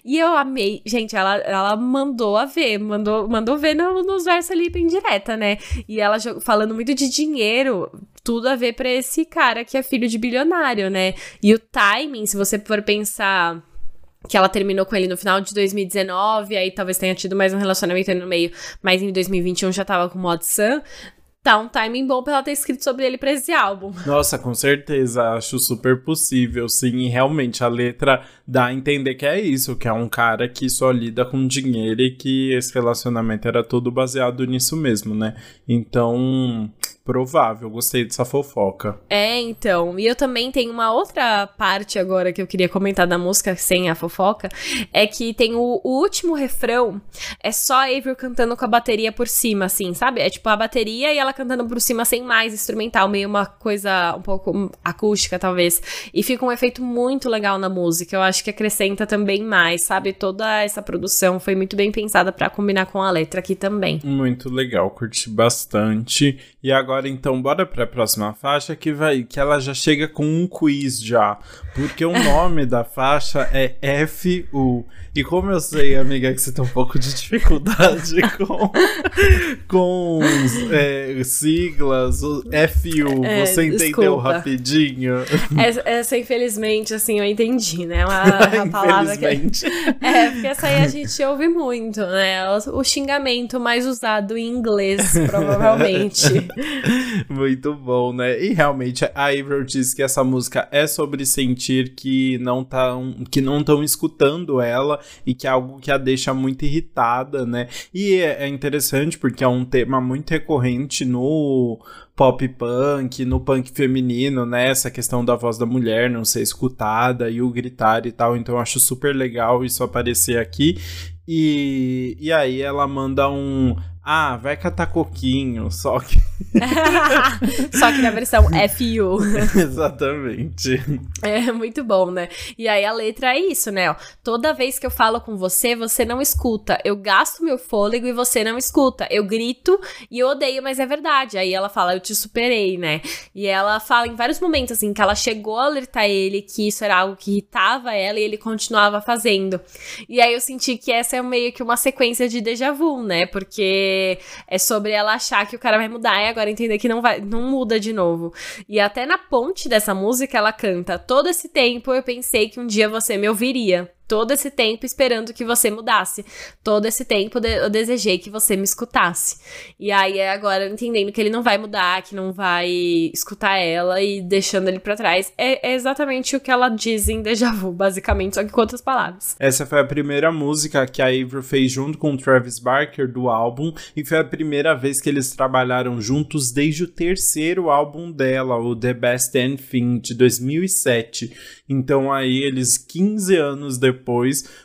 E eu amei, gente, ela, ela mandou a ver, mandou, mandou ver no, nos versos ali bem direta, né? E ela falando muito de dinheiro, tudo a ver pra esse cara que é filho de bilionário, né? E o timing, se você for pensar que ela terminou com ele no final de 2019, aí talvez tenha tido mais um relacionamento no meio, mas em 2021 já tava com o Mod Sun tá um timing bom pra ela ter escrito sobre ele pra esse álbum. Nossa, com certeza, acho super possível, sim, e realmente a letra dá a entender que é isso, que é um cara que só lida com dinheiro e que esse relacionamento era todo baseado nisso mesmo, né? Então, provável, gostei dessa fofoca. É, então. E eu também tenho uma outra parte agora que eu queria comentar da música sem a fofoca. É que tem o, o último refrão, é só a Avril cantando com a bateria por cima, assim, sabe? É tipo a bateria e ela cantando por cima sem mais instrumental, meio uma coisa um pouco acústica, talvez. E fica um efeito muito legal na música. Eu acho que acrescenta também mais, sabe? Toda essa produção foi muito bem pensada para combinar com a letra aqui também. Muito legal, curti bastante. E agora agora então bora para a próxima faixa que vai que ela já chega com um quiz já, porque o nome da faixa é FU. E como eu sei, amiga, que você tem um pouco de dificuldade com, com é, siglas, FU, é, você entendeu desculpa. rapidinho? Essa, essa, infelizmente, assim, eu entendi, né? Uma, uma palavra que. É, porque essa aí a gente ouve muito, né? O xingamento mais usado em inglês, provavelmente. muito bom, né? E realmente a Avril diz que essa música é sobre sentir que não tá, que não estão escutando ela e que é algo que a deixa muito irritada, né? E é, é interessante porque é um tema muito recorrente no pop punk, no punk feminino, né? Essa questão da voz da mulher não ser escutada e o gritar e tal. Então eu acho super legal isso aparecer aqui. E, e aí ela manda um ah, vai catar coquinho, só que. só que na versão FU. Exatamente. É muito bom, né? E aí a letra é isso, né? Toda vez que eu falo com você, você não escuta. Eu gasto meu fôlego e você não escuta. Eu grito e eu odeio, mas é verdade. Aí ela fala, eu te superei, né? E ela fala em vários momentos, assim, que ela chegou a alertar ele que isso era algo que irritava ela e ele continuava fazendo. E aí eu senti que essa é meio que uma sequência de déjà vu, né? Porque é sobre ela achar que o cara vai mudar e agora entender que não vai, não muda de novo. E até na ponte dessa música ela canta: "Todo esse tempo eu pensei que um dia você me ouviria" todo esse tempo esperando que você mudasse. Todo esse tempo eu desejei que você me escutasse. E aí, é agora entendendo que ele não vai mudar, que não vai escutar ela e deixando ele para trás. É, é, exatamente o que ela diz em Deja Vu, basicamente, só que com outras palavras. Essa foi a primeira música que a Avril fez junto com o Travis Barker do álbum, e foi a primeira vez que eles trabalharam juntos desde o terceiro álbum dela, o The Best Thing, de 2007. Então aí eles 15 anos depois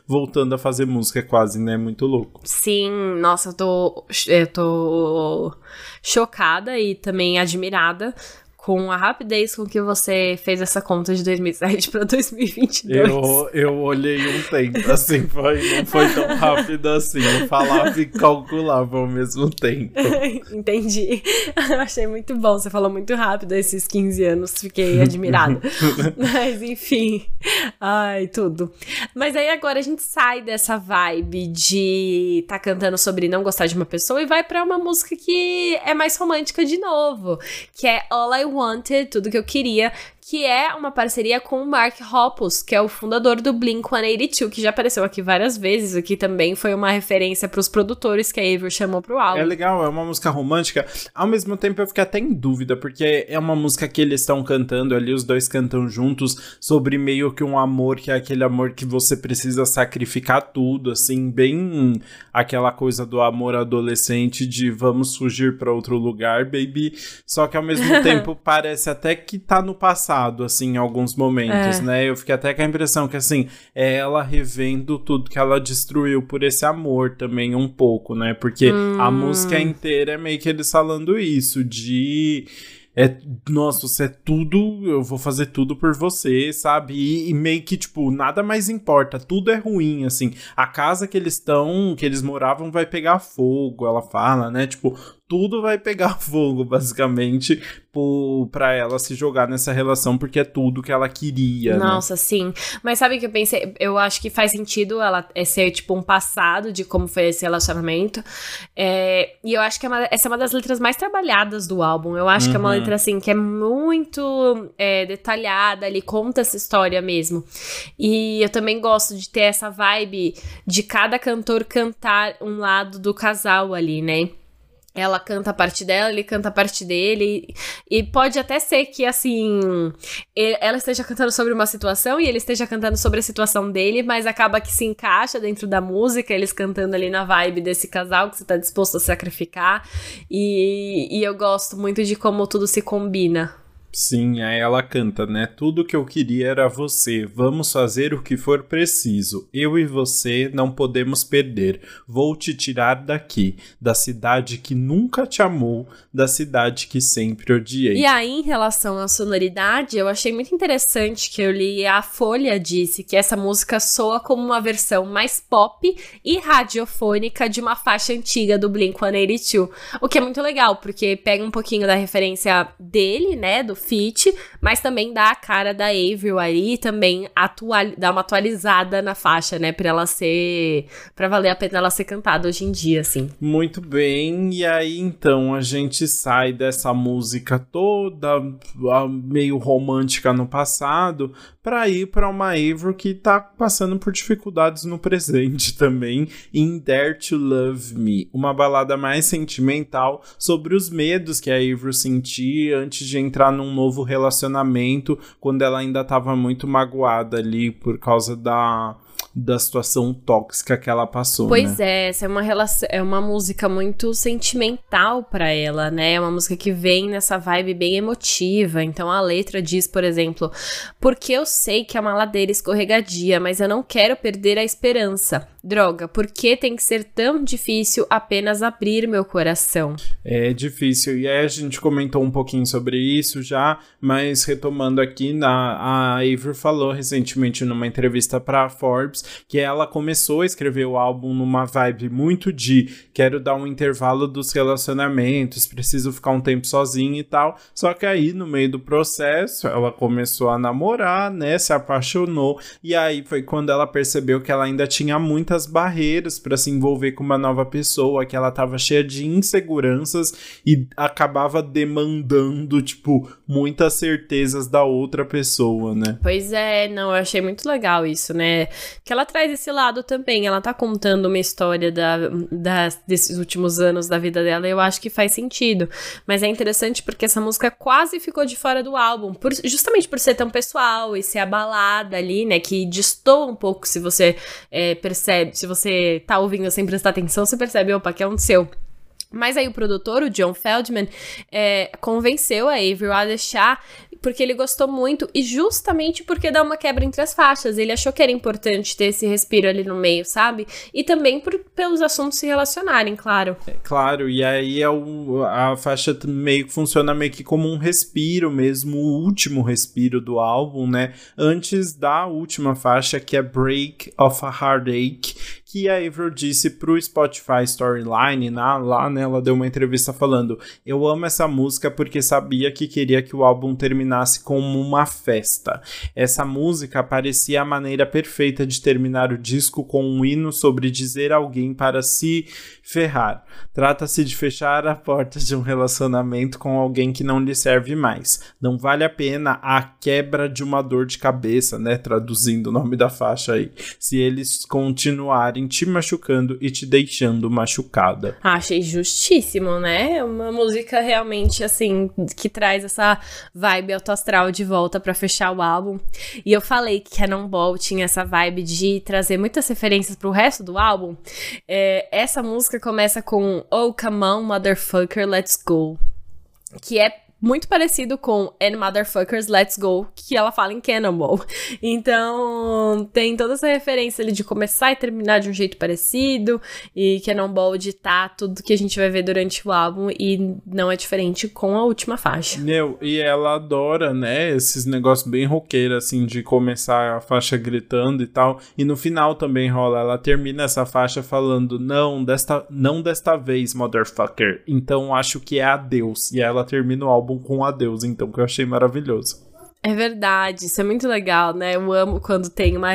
voltando a fazer música quase, né? Muito louco. Sim, nossa, eu tô eu tô chocada e também admirada com a rapidez com que você fez essa conta de 2007 para 2022. Eu, eu olhei um tempo, assim, foi, não foi tão rápido assim. Eu falava e calculava ao mesmo tempo. Entendi. Achei muito bom. Você falou muito rápido esses 15 anos, fiquei admirada. Mas enfim. Ai, tudo. Mas aí agora a gente sai dessa vibe de tá cantando sobre não gostar de uma pessoa e vai para uma música que é mais romântica de novo, que é All I Wanted, tudo que eu queria, que é uma parceria com o Mark Hoppus, que é o fundador do Blink-182, que já apareceu aqui várias vezes, aqui também foi uma referência para os produtores que a Avril chamou pro álbum. É legal, é uma música romântica. Ao mesmo tempo eu fiquei até em dúvida, porque é uma música que eles estão cantando ali, os dois cantam juntos, sobre meio que um amor, que é aquele amor que você precisa sacrificar tudo, assim, bem aquela coisa do amor adolescente de vamos fugir para outro lugar, baby. Só que ao mesmo tempo parece até que tá no passado passado, assim, em alguns momentos, é. né? Eu fiquei até com a impressão que, assim, é ela revendo tudo que ela destruiu por esse amor também, um pouco, né? Porque hum. a música inteira é meio que eles falando isso, de é, nossa, você é tudo, eu vou fazer tudo por você, sabe? E, e, meio que, tipo, nada mais importa, tudo é ruim, assim. A casa que eles estão, que eles moravam, vai pegar fogo, ela fala, né? Tipo, tudo vai pegar fogo, basicamente, para ela se jogar nessa relação, porque é tudo que ela queria. Né? Nossa, né? sim. Mas sabe o que eu pensei? Eu acho que faz sentido ela é ser, tipo, um passado de como foi esse relacionamento. É, e eu acho que é uma, essa é uma das letras mais trabalhadas do álbum. Eu acho uhum. que é uma uhum. letra, assim, que é muito é, detalhada, ele conta essa história mesmo. E eu também gosto de ter essa vibe de cada cantor cantar um lado do casal ali, né? Ela canta a parte dela, ele canta a parte dele. E pode até ser que, assim, ela esteja cantando sobre uma situação e ele esteja cantando sobre a situação dele, mas acaba que se encaixa dentro da música, eles cantando ali na vibe desse casal que você tá disposto a sacrificar. E, e eu gosto muito de como tudo se combina. Sim, aí ela canta, né? Tudo que eu queria era você. Vamos fazer o que for preciso. Eu e você não podemos perder. Vou te tirar daqui, da cidade que nunca te amou, da cidade que sempre odiei. E aí, em relação à sonoridade, eu achei muito interessante que eu li a Folha disse que essa música soa como uma versão mais pop e radiofônica de uma faixa antiga do Blink-182, o que é muito legal, porque pega um pouquinho da referência dele, né, do feat, mas também dá a cara da Avril aí, também atual, dá uma atualizada na faixa, né, pra ela ser, pra valer a pena ela ser cantada hoje em dia, assim. Muito bem, e aí então a gente sai dessa música toda meio romântica no passado para ir para uma Avril que tá passando por dificuldades no presente também, em Dare to Love Me, uma balada mais sentimental sobre os medos que a Avril sentia antes de entrar num novo relacionamento, quando ela ainda estava muito magoada ali por causa da da situação tóxica que ela passou. Pois né? é, essa é uma relação, é uma música muito sentimental para ela, né? É uma música que vem nessa vibe bem emotiva. Então a letra diz, por exemplo, porque eu sei que é uma ladeira escorregadia, mas eu não quero perder a esperança. Droga, por que tem que ser tão difícil apenas abrir meu coração? É difícil. E aí a gente comentou um pouquinho sobre isso já, mas retomando aqui, na, a Avery falou recentemente numa entrevista para Forbes que ela começou a escrever o álbum numa vibe muito de quero dar um intervalo dos relacionamentos, preciso ficar um tempo sozinha e tal. Só que aí no meio do processo ela começou a namorar, né, se apaixonou e aí foi quando ela percebeu que ela ainda tinha muita muitas barreiras para se envolver com uma nova pessoa, que ela tava cheia de inseguranças e acabava demandando, tipo, muitas certezas da outra pessoa, né? Pois é, não, eu achei muito legal isso, né? Que ela traz esse lado também, ela tá contando uma história da, desses últimos anos da vida dela eu acho que faz sentido. Mas é interessante porque essa música quase ficou de fora do álbum, por, justamente por ser tão pessoal e ser a balada ali, né? Que distou um pouco se você é, percebe se você tá ouvindo sem prestar atenção, você percebe, opa, que é um seu. Mas aí o produtor, o John Feldman, é, convenceu a Avril a deixar porque ele gostou muito e justamente porque dá uma quebra entre as faixas. Ele achou que era importante ter esse respiro ali no meio, sabe? E também por, pelos assuntos se relacionarem, claro. É, claro, e aí é o, a faixa meio que funciona meio que como um respiro mesmo, o último respiro do álbum, né? Antes da última faixa, que é Break of a Heartache, que a Avril disse pro Spotify Storyline, na, lá, né, ela deu uma entrevista falando: "Eu amo essa música porque sabia que queria que o álbum terminasse como uma festa. Essa música parecia a maneira perfeita de terminar o disco com um hino sobre dizer alguém para se ferrar. Trata-se de fechar a porta de um relacionamento com alguém que não lhe serve mais. Não vale a pena a quebra de uma dor de cabeça, né, traduzindo o nome da faixa aí. Se eles continuarem te machucando e te deixando machucada. Achei justíssimo, né? Uma música realmente assim que traz essa vibe autoastral de volta para fechar o álbum. E eu falei que Cannonball tinha essa vibe de trazer muitas referências pro resto do álbum. É, essa música começa com Oh, come on, motherfucker, let's go. Que é muito parecido com And Motherfuckers Let's Go, que ela fala em Cannonball. Então, tem toda essa referência ali de começar e terminar de um jeito parecido, e Cannonball ditar tudo que a gente vai ver durante o álbum, e não é diferente com a última faixa. Meu, e ela adora, né, esses negócios bem roqueiros, assim, de começar a faixa gritando e tal, e no final também rola, ela termina essa faixa falando, não, desta, não desta vez, motherfucker, então acho que é adeus, e ela termina o álbum álbum com adeus, então, que eu achei maravilhoso. É verdade, isso é muito legal, né? Eu amo quando tem uma.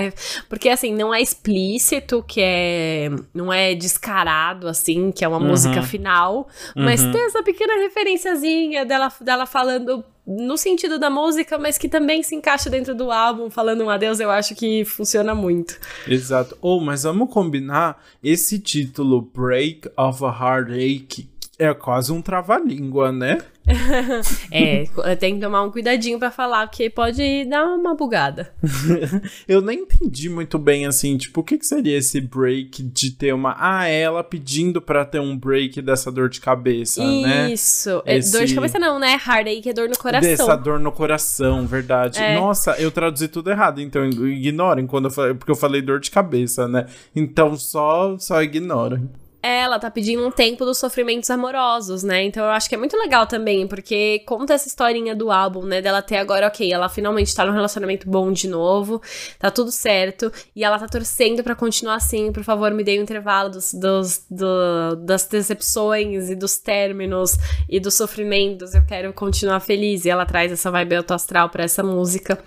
Porque, assim, não é explícito, que é. Não é descarado, assim, que é uma uhum. música final, mas uhum. tem essa pequena referenciazinha dela, dela falando no sentido da música, mas que também se encaixa dentro do álbum, falando um adeus, eu acho que funciona muito. Exato. Ou, oh, mas vamos combinar esse título, Break of a Heartache É quase um trava-língua, né? é, tem que tomar um cuidadinho para falar, porque pode dar uma bugada. eu nem entendi muito bem, assim, tipo, o que, que seria esse break de ter uma. Ah, é ela pedindo para ter um break dessa dor de cabeça, Isso. né? Isso. É, esse... Dor de cabeça não, né? Heartache é dor no coração. Dessa dor no coração, verdade. É. Nossa, eu traduzi tudo errado, então ignorem quando eu falei, porque eu falei dor de cabeça, né? Então só, só ignorem ela tá pedindo um tempo dos sofrimentos amorosos, né? Então eu acho que é muito legal também, porque conta essa historinha do álbum, né? Dela ter agora, ok, ela finalmente tá num relacionamento bom de novo, tá tudo certo, e ela tá torcendo para continuar assim, por favor, me dê um intervalo dos, dos, do, das decepções e dos términos e dos sofrimentos, eu quero continuar feliz. E ela traz essa vibe autoastral pra essa música.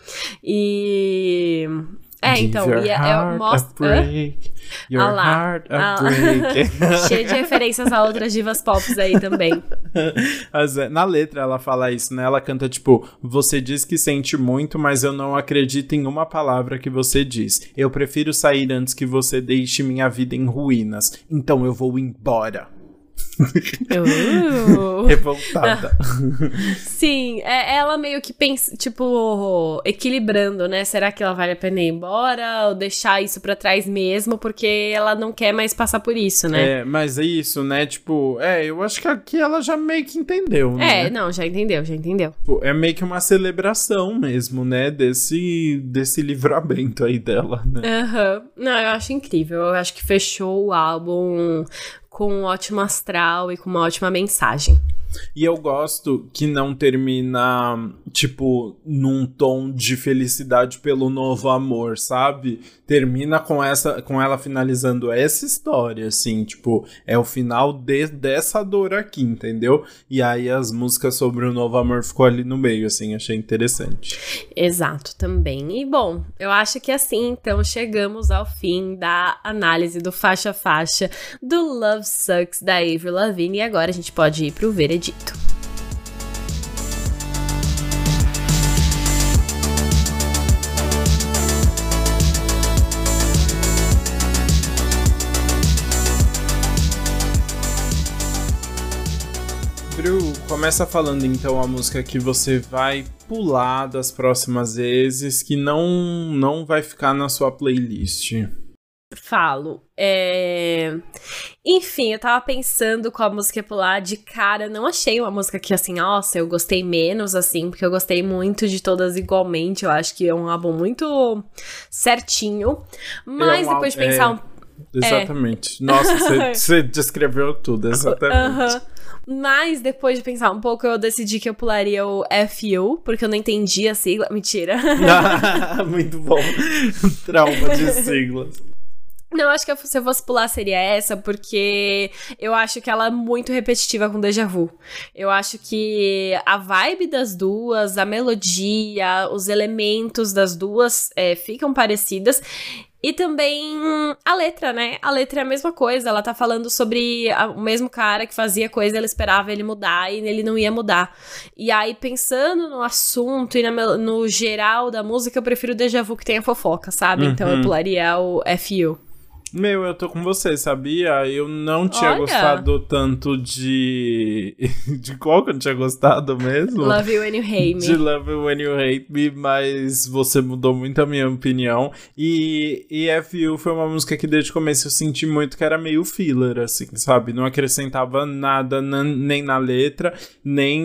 E é, Give então, e é, mostra. break, your Ah lá. heart a Ah. break. Cheio de referências a outras divas pop aí também. É, na letra ela fala isso, né? Ela canta tipo: Você diz que sente muito, mas eu não acredito em uma palavra que você diz. Eu prefiro sair antes que você deixe minha vida em ruínas. Então eu vou embora. Uh. Revoltada. Sim, é ela meio que pensa, tipo, equilibrando, né? Será que ela vale a pena ir embora ou deixar isso pra trás mesmo? Porque ela não quer mais passar por isso, né? É, mas é isso, né? Tipo, é, eu acho que aqui ela já meio que entendeu, né? É, não, já entendeu, já entendeu. Tipo, É meio que uma celebração mesmo, né? Desse, desse livramento aí dela, né? Aham. Não, eu acho incrível. Eu acho que fechou o álbum com um ótimo astral e com uma ótima mensagem. E eu gosto que não termina, tipo, num tom de felicidade pelo novo amor, sabe? Termina com essa com ela finalizando essa história, assim, tipo, é o final de, dessa dor aqui, entendeu? E aí as músicas sobre o novo amor ficou ali no meio, assim, achei interessante. Exato, também. E bom, eu acho que assim, então, chegamos ao fim da análise do faixa a faixa do Love Sucks da Avril Lavigne. E agora a gente pode ir pro veredito. Bru, começa falando então a música que você vai pular das próximas vezes, que não, não vai ficar na sua playlist. Falo. É... Enfim, eu tava pensando qual música ia pular de cara. Não achei uma música que, assim, nossa, eu gostei menos, assim, porque eu gostei muito de todas igualmente. Eu acho que é um álbum muito certinho. Mas É um depois de pensar é. um Exatamente. Nossa, você- descreveu tudo, exatamente. Aham. Mas depois de pensar um pouco, eu decidi que eu pularia o FU, porque eu não entendi a sigla. Mentira. Muito bom. Trauma de siglas. Não, acho que se eu fosse pular seria essa, porque eu acho que ela é muito repetitiva com Deja Vu. Eu acho que a vibe das duas, a melodia, os elementos das duas é, ficam parecidas. E também a letra, né? A letra é a mesma coisa. Ela tá falando sobre a- o mesmo cara que fazia coisa, ela esperava ele mudar e ele não ia mudar. E aí, pensando no assunto e na no geral da música, eu prefiro o Deja Vu que tem a fofoca, sabe? Então eu Uhum. pularia o FU. Meu, eu tô com você, sabia? Eu não tinha Olha. gostado tanto de. De qual que eu não tinha gostado mesmo? Love You When You Hate Me. De Love You When You Hate Me, mas você mudou muito a minha opinião. E, e FU foi uma música que desde o começo eu senti muito que era meio filler, assim, sabe? Não acrescentava nada na- nem na letra, nem,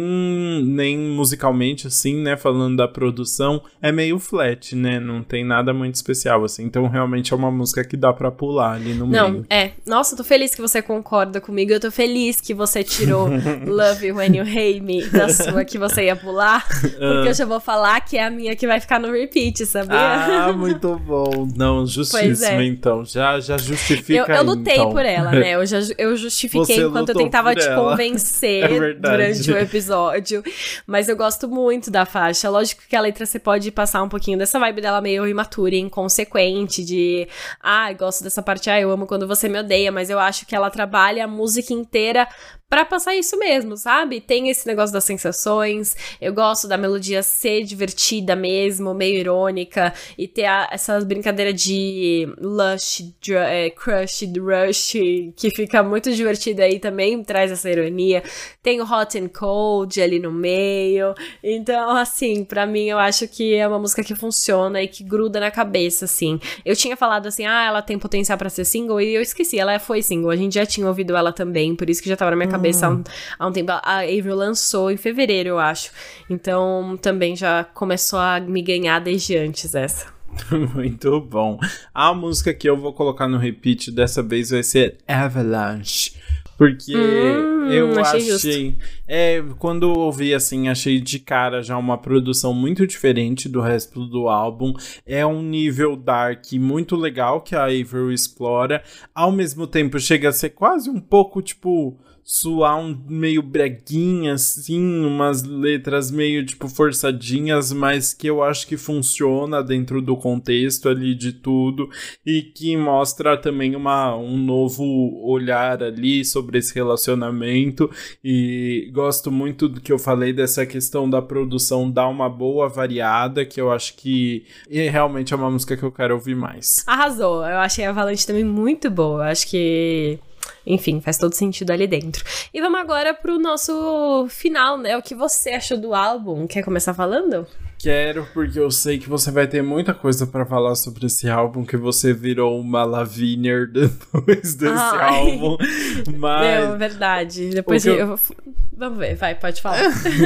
nem musicalmente, assim, né? Falando da produção, é meio flat, né? Não tem nada muito especial, assim. Então realmente é uma música que dá pra pular ali no Não, meio. é. Nossa, eu tô feliz que você concorda comigo. Eu tô feliz que você tirou Love You When You Hate Me da sua que você ia pular. Porque eu já vou falar que é a minha que vai ficar no repeat, sabia? Ah, muito bom. Não, justíssimo, é. então. Já, já justifica Eu, eu aí, lutei então. por ela, né? Eu, já, eu justifiquei Você enquanto eu tentava te ela. convencer É durante o episódio. Mas eu gosto muito da faixa. Lógico que a letra você pode passar um pouquinho dessa vibe dela meio imatura e inconsequente, de ah, eu gosto dessa parte, ah, eu amo quando você me odeia, mas eu acho que ela trabalha a música inteira para passar isso mesmo, sabe? Tem esse negócio das sensações. Eu gosto da melodia ser divertida mesmo, meio irônica e ter a, essas brincadeiras de lush, dr é, crush, rush, que fica muito divertido aí também, traz essa ironia. Tem o hot and cold ali no meio. Então, assim, para mim eu acho que é uma música que funciona e que gruda na cabeça, assim. Eu tinha falado assim, ah, ela tem potencial para ser single e eu esqueci, ela foi single. A gente já tinha ouvido ela também, por isso que já tava na minha cabeça há, um, há um tempo. A Avril lançou em fevereiro, eu acho. Então também já começou a me ganhar desde antes essa. Muito bom. A música que eu vou colocar no repeat dessa vez vai ser Avalanche. Porque hum, eu achei. achei é, quando eu ouvi assim, achei de cara já uma produção muito diferente do resto do álbum. É um nível dark muito legal que a Avril explora. Ao mesmo tempo, chega a ser quase um pouco tipo suar um meio breguinha, assim, umas letras meio, tipo, forçadinhas, mas que eu acho que funciona dentro do contexto ali de tudo e que mostra também uma, um novo olhar ali sobre esse relacionamento. E gosto muito do que eu falei dessa questão da produção dar uma boa variada, que eu acho que realmente é uma música que eu quero ouvir mais. Arrasou, eu achei a Valente também muito boa, eu acho que enfim, faz todo sentido ali dentro. E vamos agora pro nosso final, né? O que você achou do álbum? Quer começar falando? Quero, porque eu sei que você vai ter muita coisa para falar sobre esse álbum, que você virou uma Lavinier depois desse Ai. álbum. Mas. Não, verdade. Depois eu... eu... Vamos ver, vai, pode falar.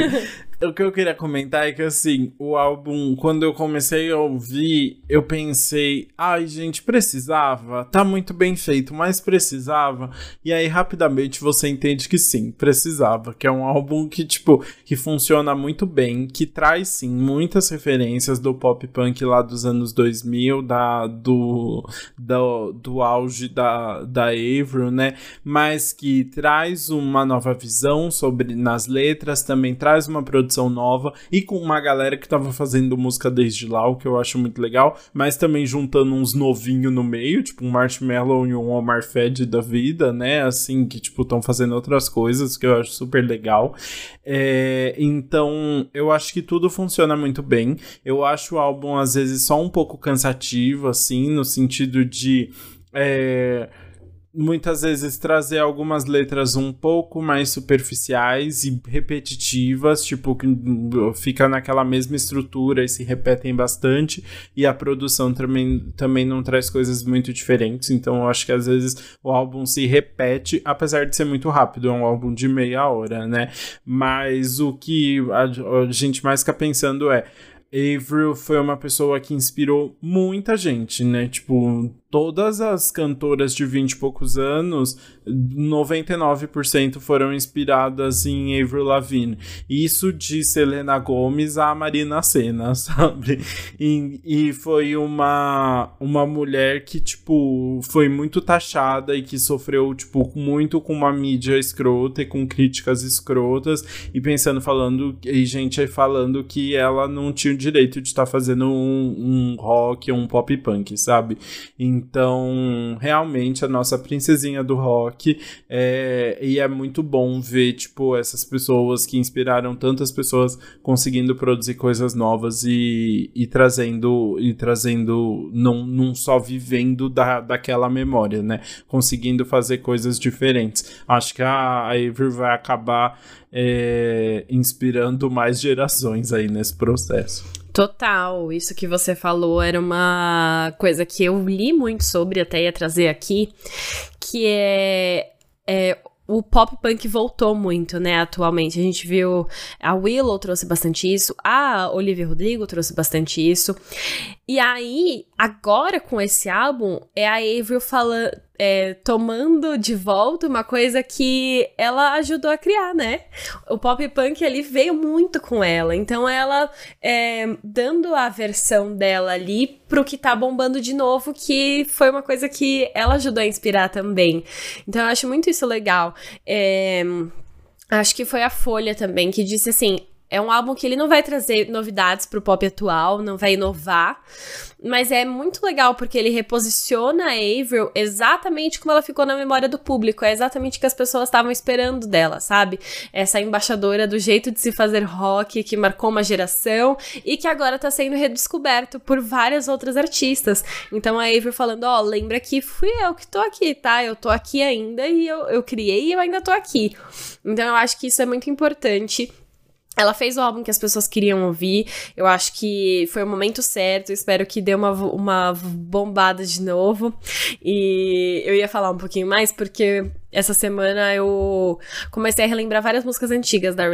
o que eu queria comentar é que, assim, o álbum, quando eu comecei a ouvir, eu pensei, ai, gente, precisava, tá muito bem feito, mas precisava. E aí, rapidamente, você entende que sim, precisava, que é um álbum que, tipo, que funciona muito bem, que traz, sim, muitas referências do pop punk lá dos anos 2000, da, do, do, do auge da, da Avril, né? Mas que traz uma nova visão sobre nas letras, também traz uma produção produção nova e com uma galera que tava fazendo música desde lá, o que eu acho muito legal, mas também juntando uns novinhos no meio, tipo um Marshmallow e um Omar Fed da vida, né? Assim, que tipo estão fazendo outras coisas que eu acho super legal. É, então, eu acho que tudo funciona muito bem. Eu acho o álbum às vezes só um pouco cansativo, assim, no sentido de. É, muitas vezes trazer algumas letras um pouco mais superficiais e repetitivas, tipo, que fica naquela mesma estrutura e se repetem bastante, e a produção também, também não traz coisas muito diferentes, então eu acho que às vezes o álbum se repete, apesar de ser muito rápido, é um álbum de meia hora, né? Mas o que a, a gente mais fica pensando é. Avril foi uma pessoa que inspirou muita gente, né? Tipo, todas as cantoras de 20 e poucos anos, 99% foram inspiradas em Avril Lavigne. Isso de Selena Gomez a Marina Senna, sabe? E, e, foi uma, uma mulher que, tipo, foi muito taxada e que sofreu, tipo, muito com uma mídia escrota e com críticas escrotas e pensando, falando, e gente falando que ela não tinha direito de estar tá fazendo um, um rock, um pop punk, sabe? Então, realmente, a nossa princesinha do rock. É, e é muito bom ver, tipo, essas pessoas que inspiraram tantas pessoas conseguindo produzir coisas novas e, e trazendo, e trazendo não, não só vivendo da, daquela memória, né? Conseguindo fazer coisas diferentes. Acho que a Avery vai acabar é, inspirando mais gerações aí nesse processo. Total, isso que você falou era uma coisa que eu li muito sobre, até ia trazer aqui, que é, é o pop punk voltou muito, né, atualmente. A gente viu a Willow trouxe bastante isso, a Olivia Rodrigo trouxe bastante isso. E aí, agora com esse álbum, é a Avril falando, é, tomando de volta uma coisa que ela ajudou a criar, né? O pop punk ali veio muito com ela, então ela é, dando a versão dela ali pro que tá bombando de novo, que foi uma coisa que ela ajudou a inspirar também. Então eu acho muito isso legal. É, acho que foi a Folha também que disse assim: É um álbum que ele não vai trazer novidades pro pop atual, não vai inovar, mas é muito legal porque ele reposiciona a Avril exatamente como ela ficou na memória do público. É exatamente o que as pessoas estavam esperando dela, sabe? Essa embaixadora do jeito de se fazer rock que marcou uma geração e que agora tá sendo redescoberto por várias outras artistas. Então a Avril falando: Ó, oh, lembra que fui eu que tô aqui, tá? Eu tô aqui ainda e eu, eu criei e eu ainda tô aqui. Então eu acho que isso é muito importante. Ela fez o álbum que as pessoas queriam ouvir. Eu acho que foi o momento certo. Espero que dê uma, uma bombada de novo. E eu ia falar um pouquinho mais, porque essa semana eu comecei a relembrar várias músicas antigas da,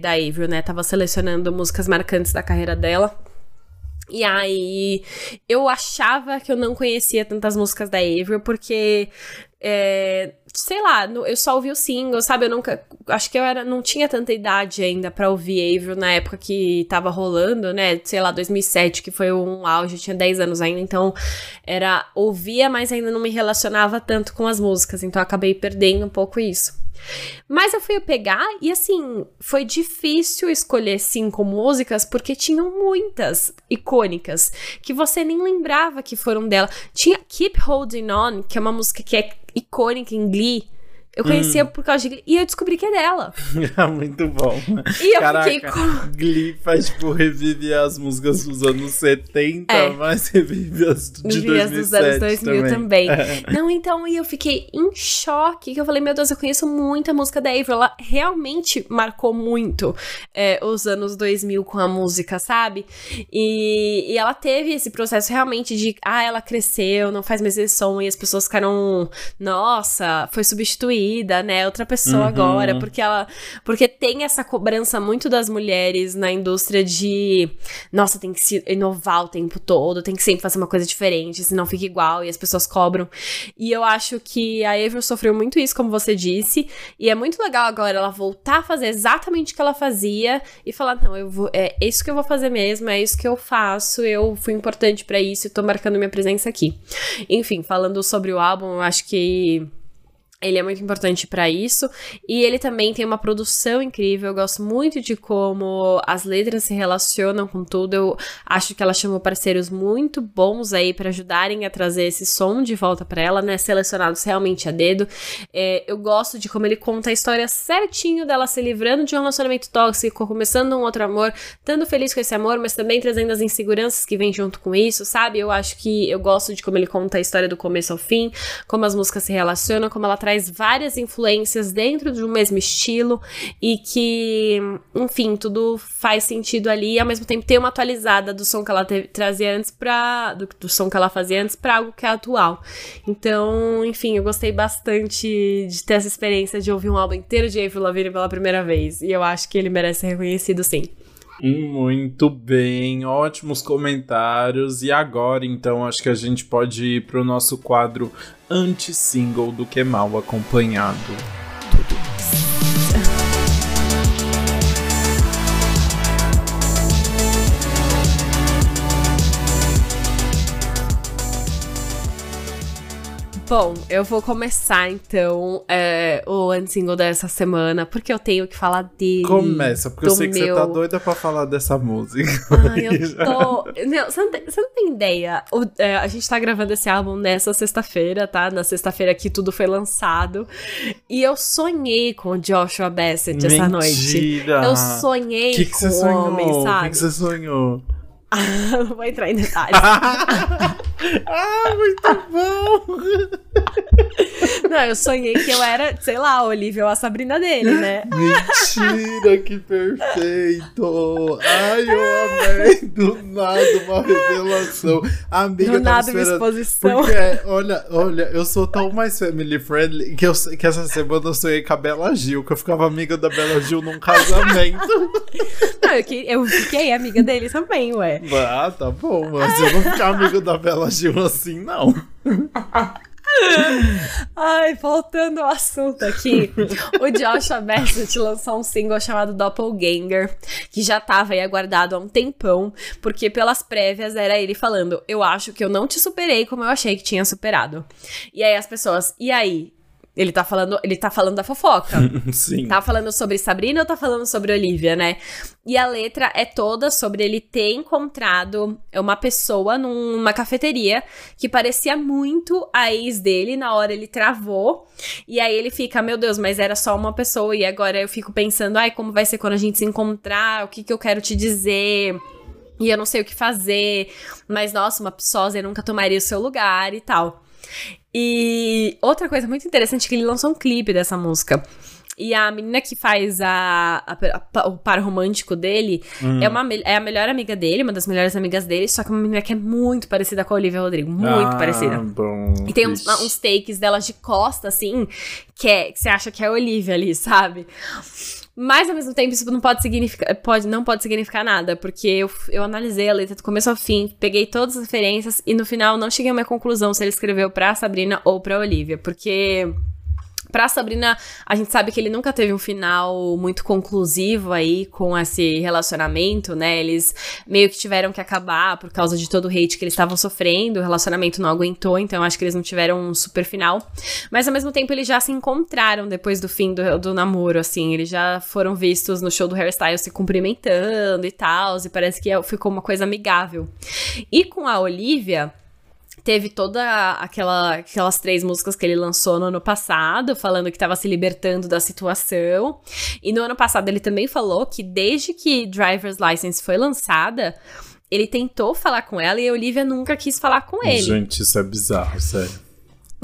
da Avril, né? Tava selecionando músicas marcantes da carreira dela. E aí, eu achava que eu não conhecia tantas músicas da Avril, porque é, sei lá, eu só ouvi o single, sabe? Eu nunca. Acho que eu era, não tinha tanta idade ainda para ouvir Avril na época que tava rolando, né? Sei lá, 2007, que foi um auge, eu tinha 10 anos ainda, então era. Ouvia, mas ainda não me relacionava tanto com as músicas, então acabei perdendo um pouco isso. Mas eu fui pegar e assim, foi difícil escolher cinco músicas porque tinham muitas icônicas que você nem lembrava que foram dela. Tinha Keep Holding On, que é uma música que é icônica em Glee. Eu conhecia hum. por causa de Glee. E eu descobri que é dela. É muito bom. E eu Caraca, fiquei com. Glee faz, tipo, revive as músicas dos anos 70, é. mas revive as de revive 2007 as dos anos 2000 também. também. É. Não, então, e eu fiquei em choque. Que eu falei, meu Deus, eu conheço muita música da Avril. Ela realmente marcou muito é, os anos 2000 com a música, sabe? E, e ela teve esse processo realmente de, ah, ela cresceu, não faz mais esse som, e as pessoas ficaram, nossa, foi substituída né? Outra pessoa uhum. agora, porque ela. Porque tem essa cobrança muito das mulheres na indústria de. Nossa, tem que se inovar o tempo todo, tem que sempre fazer uma coisa diferente, senão fica igual e as pessoas cobram. E eu acho que a Avril sofreu muito isso, como você disse, e é muito legal agora ela voltar a fazer exatamente o que ela fazia e falar: não, eu vou, é isso que eu vou fazer mesmo, é isso que eu faço, eu fui importante para isso e tô marcando minha presença aqui. Enfim, falando sobre o álbum, eu acho que ele é muito importante para isso. E ele também tem uma produção incrível. Eu gosto muito de como as letras se relacionam com tudo. Eu acho que ela chamou parceiros muito bons aí para ajudarem a trazer esse som de volta para ela, né? Selecionados realmente a dedo. É, eu gosto de como ele conta a história certinho dela se livrando de um relacionamento tóxico, começando um outro amor, estando feliz com esse amor, mas também trazendo as inseguranças que vêm junto com isso, sabe? Eu acho que eu gosto de como ele conta a história do começo ao fim, como as músicas se relacionam, como ela traz traz várias influências dentro de um mesmo estilo e que, enfim, tudo faz sentido ali e ao mesmo tempo tem uma atualizada do som que ela trazia antes para do, do, som que ela fazia antes para algo que é atual. Então, enfim, eu gostei bastante de ter essa experiência de ouvir um álbum inteiro de Avril Lavigne pela primeira vez e eu acho que ele merece ser reconhecido sim. Muito bem, ótimos comentários. E agora, então, acho que a gente pode ir para o nosso quadro anti-single do que mal acompanhado. Bom, eu vou começar então é, o single dessa semana, porque eu tenho que falar dele. Começa, porque eu sei que meu... você tá doida pra falar dessa música. Ai, eu tô. não, você, não tem, você não tem ideia. O, é, a gente tá gravando esse álbum nessa sexta-feira, tá? Na sexta-feira que tudo foi lançado. E eu sonhei com o Joshua Bassett Mentira. essa noite. Eu sonhei que que com o homem, sabe? O que, que você sonhou? não vou entrar em detalhes. ah, muito bom! Não, eu sonhei que eu era, sei lá, a Olivia ou a Sabrina dele, né? Mentira, que perfeito! Ai, eu amei! Do nada, uma revelação. Amiga, Do nada, uma exposição. Porque, olha, olha, eu sou tão mais family friendly que, eu, que essa semana eu sonhei com a Bela Gil, que eu ficava amiga da Bela Gil num casamento. Não, eu, eu fiquei amiga dele também, ué. Ah, tá bom, mas eu não ficar amigo da Bela Gil assim, não. Ai, voltando ao assunto aqui, o Joshua Bassett lançou um single chamado Doppelganger, que já tava aí aguardado há um tempão, porque pelas prévias era ele falando: Eu acho que eu não te superei como eu achei que tinha superado. E aí as pessoas, e aí? Ele tá falando, ele tá falando da fofoca. Sim. Tá falando sobre Sabrina ou tá falando sobre Olivia, né? E a letra é toda sobre ele ter encontrado uma pessoa numa cafeteria que parecia muito a ex dele. Na hora ele travou. E aí ele fica, meu Deus, mas era só uma pessoa. E agora eu fico pensando, ai, como vai ser quando a gente se encontrar? O que, que eu quero te dizer? E eu não sei o que fazer. Mas, nossa, uma sósia nunca tomaria o seu lugar e tal. E outra coisa muito interessante é que ele lançou um clipe dessa música. E a menina que faz a, a, a, o par romântico dele hum. é, uma, é a melhor amiga dele, uma das melhores amigas dele, só que uma menina que é muito parecida com a Olivia Rodrigo. Muito ah, parecida. Bom, e tem uns, uns, takes delas de costa, assim, que, é, que você acha que é a Olivia ali, sabe? Mas ao mesmo tempo, isso não pode significar, pode, não pode significar nada, porque eu, eu analisei a letra do começo ao fim, peguei todas as referências e no final não cheguei a uma conclusão se ele escreveu pra Sabrina ou pra Olivia, porque Pra Sabrina, a gente sabe que ele nunca teve um final muito conclusivo aí com esse relacionamento, né? Eles meio que tiveram que acabar por causa de todo o hate que eles estavam sofrendo, o relacionamento não aguentou, então acho que eles não tiveram um super final. Mas ao mesmo tempo eles já se encontraram depois do fim do, do namoro, assim. Eles já foram vistos no show do Hairstyle se cumprimentando e tal, e parece que ficou uma coisa amigável. E com a Olivia teve toda aquela, aquelas três músicas que ele lançou no ano passado, falando que estava se libertando da situação. E no ano passado ele também falou que desde que Driver's License foi lançada, ele tentou falar com ela e a Olivia nunca quis falar com ele. Gente, isso é bizarro, sério.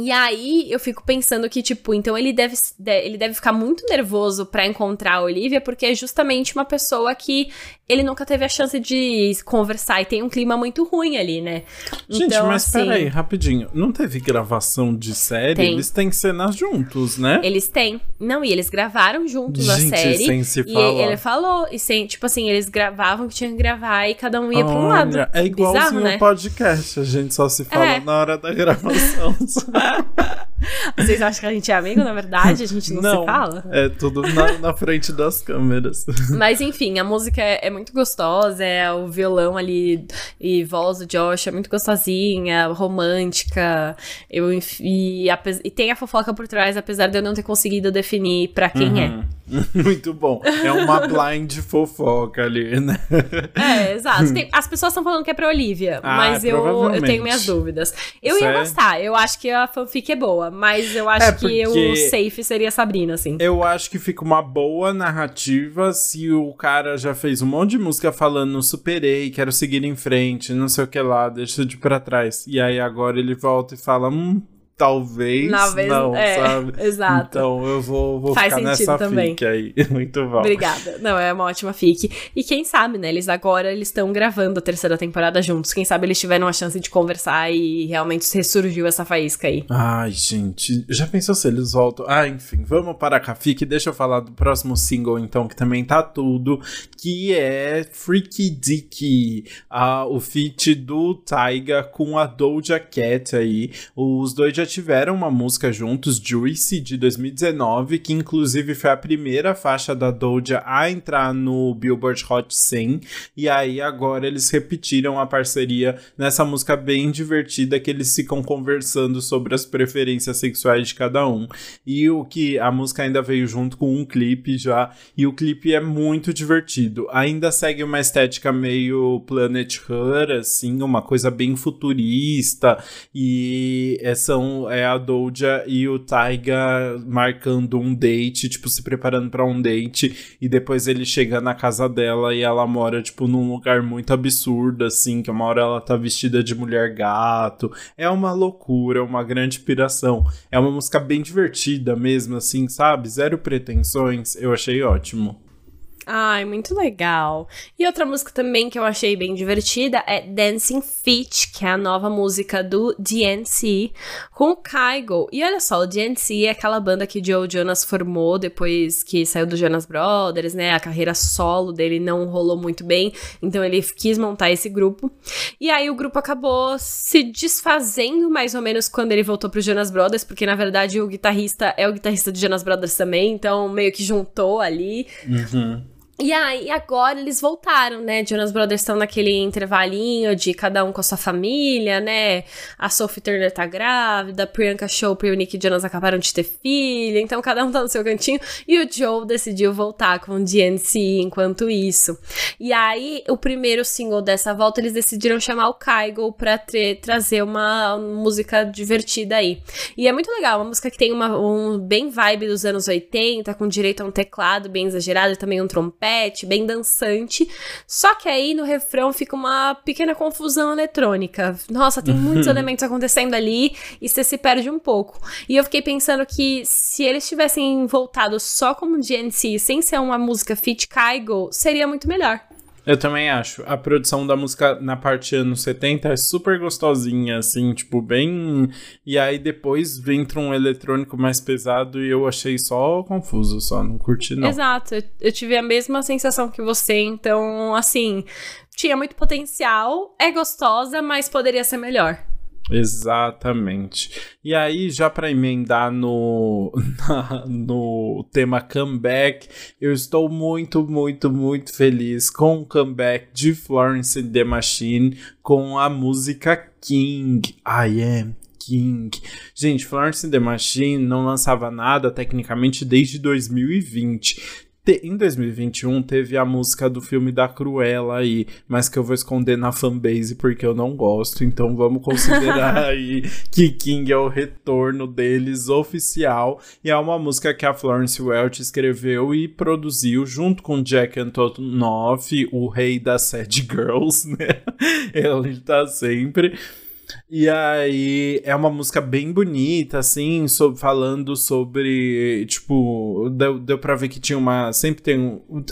E aí eu fico pensando que, tipo, então ele deve, ele deve ficar muito nervoso para encontrar a Olivia, porque é justamente uma pessoa que ele nunca teve a chance de conversar e tem um clima muito ruim ali, né? Gente, então, mas assim, peraí, rapidinho. Não teve gravação de série? Tem. Eles têm cenas juntos, né? Eles têm. Não, e eles gravaram juntos Gente, a série. Sem se e falar. ele falou, e sem, tipo assim, eles gravavam que tinham que gravar e cada um ia Olha, pra um lado. É igualzinho Bizarro, né? podcast, a gente só se fala é. na hora da gravação. Vocês acham que a gente é amigo, na verdade? A gente não, não se fala? É tudo na, na, frente das câmeras. Mas enfim, a música é, é, muito gostosa, é o violão ali e voz do Josh é muito gostosinha, romântica. Eu, e, e, tem a fofoca por trás, apesar de eu não ter conseguido definir para quem é. uhum. é. Muito bom. É uma blind fofoca ali, né? É, exato. Tem, as pessoas estão falando que é pra Olivia, ah, mas eu, eu tenho minhas dúvidas. Eu ia gostar, eu acho que a fanfic é boa, mas eu acho é que o safe seria Sabrina, assim. Eu acho que fica uma boa narrativa se o cara já fez um monte de música falando superei, quero seguir em frente, não sei o que lá, deixa de pra trás. E aí agora ele volta e fala, hum, talvez, talvez não, é, sabe? Exato. Então eu vou, vou Faz ficar nessa também. fic aí. Muito bom. Obrigada. Não, é uma ótima fic. E quem sabe, né? Eles agora eles estão gravando a terceira temporada juntos. Quem sabe eles tiveram a chance de conversar e realmente ressurgiu essa faísca aí. Ai, gente. Já pensou se eles voltam? Ah, enfim. Vamos para a fic. Deixa eu falar do próximo single, então, que também tá tudo. Que é Freaky Dicky. Ah, o feat do Taiga com a Doja Cat aí. Os dois já tiveram uma música juntos, Juicy, de 2019, que inclusive foi a primeira faixa da Doja a entrar no Billboard Hot 100. E aí agora eles repetiram a parceria nessa música bem divertida que eles ficam conversando sobre as preferências sexuais de cada um. E o que a música ainda veio junto com um clipe já, e o clipe é muito divertido. Ainda segue uma estética meio Planet Her, assim, uma coisa bem futurista, e é, é a Doja e o Taiga marcando um date, tipo, se preparando para um date, e depois ele chega na casa dela e ela mora, tipo, num lugar muito absurdo, assim, que uma hora ela tá vestida de mulher gato. É uma loucura, é uma grande piração. É uma música bem divertida mesmo, assim, sabe? Zero pretensões. Eu achei ótimo. Ai, muito legal. E outra música também que eu achei bem divertida é Dancing Feet, que é a nova música do DNC com o Kygo. E olha só, o DNC é aquela banda que Joe Jonas formou depois que saiu do Jonas Brothers, né? A carreira solo dele não rolou muito bem, então ele quis montar esse grupo. E aí o grupo acabou se desfazendo mais ou menos quando ele voltou pro Jonas Brothers, porque na verdade o guitarrista é o guitarrista do Jonas Brothers também, então meio que juntou ali. Uhum. E aí, agora eles voltaram, né? Jonas Brothers estão naquele intervalinho de cada um com a sua família, né? A Sophie Turner tá grávida, Priyanka Chopra e o Nick Jonas acabaram de ter filho, então cada um tá no seu cantinho. E o Joe decidiu voltar com o DNC enquanto isso. E aí, o primeiro single dessa volta, eles decidiram chamar o Kygo pra trazer uma música divertida aí. E é muito legal, uma música que tem uma, um bem vibe dos anos 80, com direito a um teclado bem exagerado e também um trompete bem dançante. Só que aí no refrão fica uma pequena confusão eletrônica. Nossa, tem muitos elementos acontecendo ali e você se perde um pouco. E eu fiquei pensando que se eles tivessem voltado só como GNC, sem ser uma música Fit Kygo, seria muito melhor. Eu também acho. A produção da música na parte anos 70 é super gostosinha, assim, tipo, bem. E aí depois entra um eletrônico mais pesado e eu achei só confuso, só não curti, não. Exato, eu tive a mesma sensação que você, então, assim, tinha muito potencial, é gostosa, mas poderia ser melhor. Exatamente. E aí, já para emendar no, na, no tema comeback, eu estou muito, muito, muito feliz com o comeback de Florence and the Machine com a música King. I am King. Gente, Florence and the Machine não lançava nada tecnicamente desde 2020 em 2021 teve a música do filme da Cruella aí, mas que eu vou esconder na fanbase porque eu não gosto, então vamos considerar aí que King é o retorno deles oficial e é uma música que a Florence Welch escreveu e produziu junto com Jack Antonoff, o rei das sad girls, né? Ele tá sempre e aí é uma música bem bonita, assim, sobre, falando sobre. Tipo, deu, deu pra ver que tinha uma. Sempre tem um.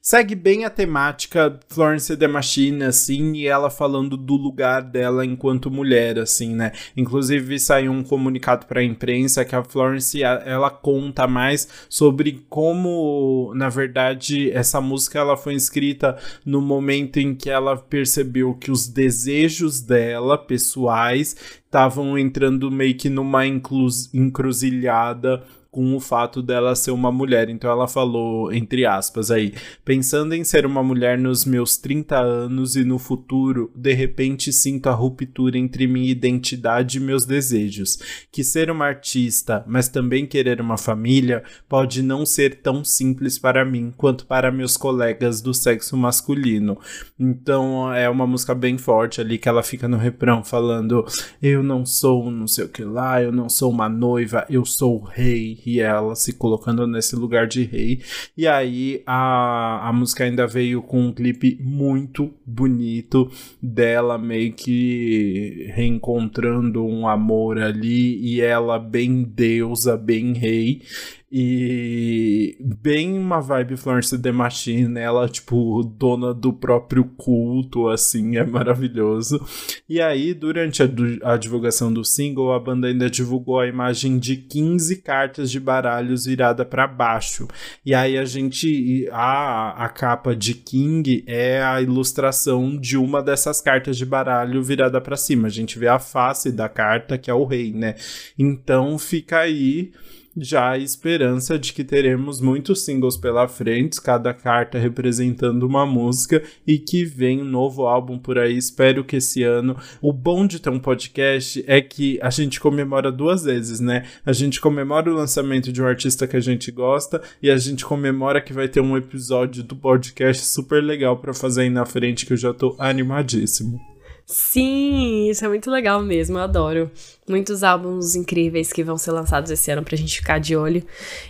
Segue bem a temática Florence the Machine, assim, e ela falando do lugar dela enquanto mulher, assim, né? Inclusive saiu um comunicado pra imprensa que a Florence ela conta mais sobre como, na verdade, essa música ela foi escrita no momento em que ela percebeu que os desejos dela, pessoal, estavam entrando meio que numa encruzilhada com o fato dela ser uma mulher. Então ela falou, entre aspas, aí, pensando em ser uma mulher nos meus 30 anos e no futuro, de repente sinto a ruptura entre minha identidade e meus desejos. Que ser uma artista, mas também querer uma família, pode não ser tão simples para mim quanto para meus colegas do sexo masculino. Então é uma música bem forte ali que ela fica no refrão falando: Eu não sou não sei o que lá, eu não sou uma noiva, eu sou o rei e ela se colocando nesse lugar de rei. E aí a, a música ainda veio com um clipe muito bonito dela meio que reencontrando um amor ali e ela bem deusa, bem rei. E bem uma vibe Florence The Machine, ela, tipo, dona do próprio culto, assim, é maravilhoso. E aí, durante a, a, divulgação do single, a banda ainda divulgou a imagem de 15 cartas de baralhos virada para baixo. E aí a gente. A, a capa de King é a ilustração de uma dessas cartas de baralho virada para cima. A gente vê a face da carta, que é o rei, né? Então fica aí já a esperança de que teremos muitos singles pela frente, cada carta representando uma música e que vem um novo álbum por aí. Espero que esse ano. O bom de ter um podcast é que a gente comemora duas vezes, né? A gente comemora o lançamento de um artista que a gente gosta e a gente comemora que vai ter um episódio do podcast super legal para fazer aí na frente que eu já tô animadíssimo. Sim, isso é muito legal mesmo, eu adoro. Muitos álbuns incríveis que vão ser lançados esse ano pra gente ficar de olho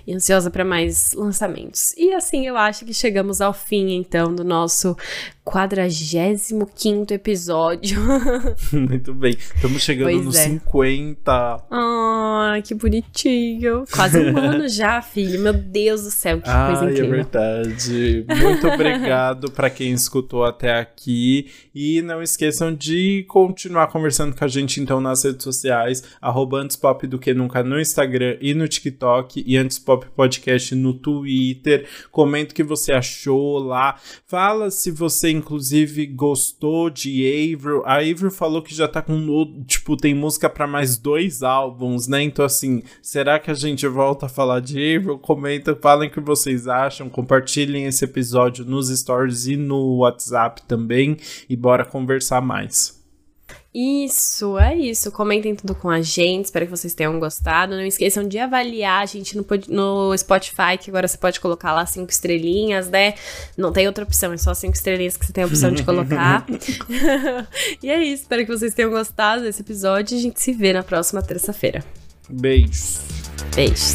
e ansiosa para mais lançamentos. E assim eu acho que chegamos ao fim então do nosso 45 episódio. Muito bem, estamos chegando pois nos é. 50. Ah, que bonitinho. Quase um ano já, filho. Meu Deus do céu, que Ai, coisa é incrível. É verdade. Muito obrigado para quem escutou até aqui e não esqueçam de continuar conversando com a gente então nas redes sociais sociais, arroba pop do que nunca no Instagram e no TikTok, e antes pop podcast no Twitter. Comenta o que você achou lá. Fala se você, inclusive, gostou de Avril. A Avril falou que já tá com, tipo, tem música para mais dois álbuns, né? Então, assim, será que a gente volta a falar de Avril? Comenta, falem o que vocês acham, compartilhem esse episódio nos stories e no WhatsApp também, e bora conversar mais. Isso, é isso. Comentem tudo com a gente. Espero que vocês tenham gostado. Não esqueçam de avaliar a gente no, no Spotify, que agora você pode colocar lá cinco estrelinhas, né? Não tem outra opção, é só cinco estrelinhas que você tem a opção de colocar. e é isso. Espero que vocês tenham gostado desse episódio. A gente se vê na próxima terça-feira. Beijos. Beijos.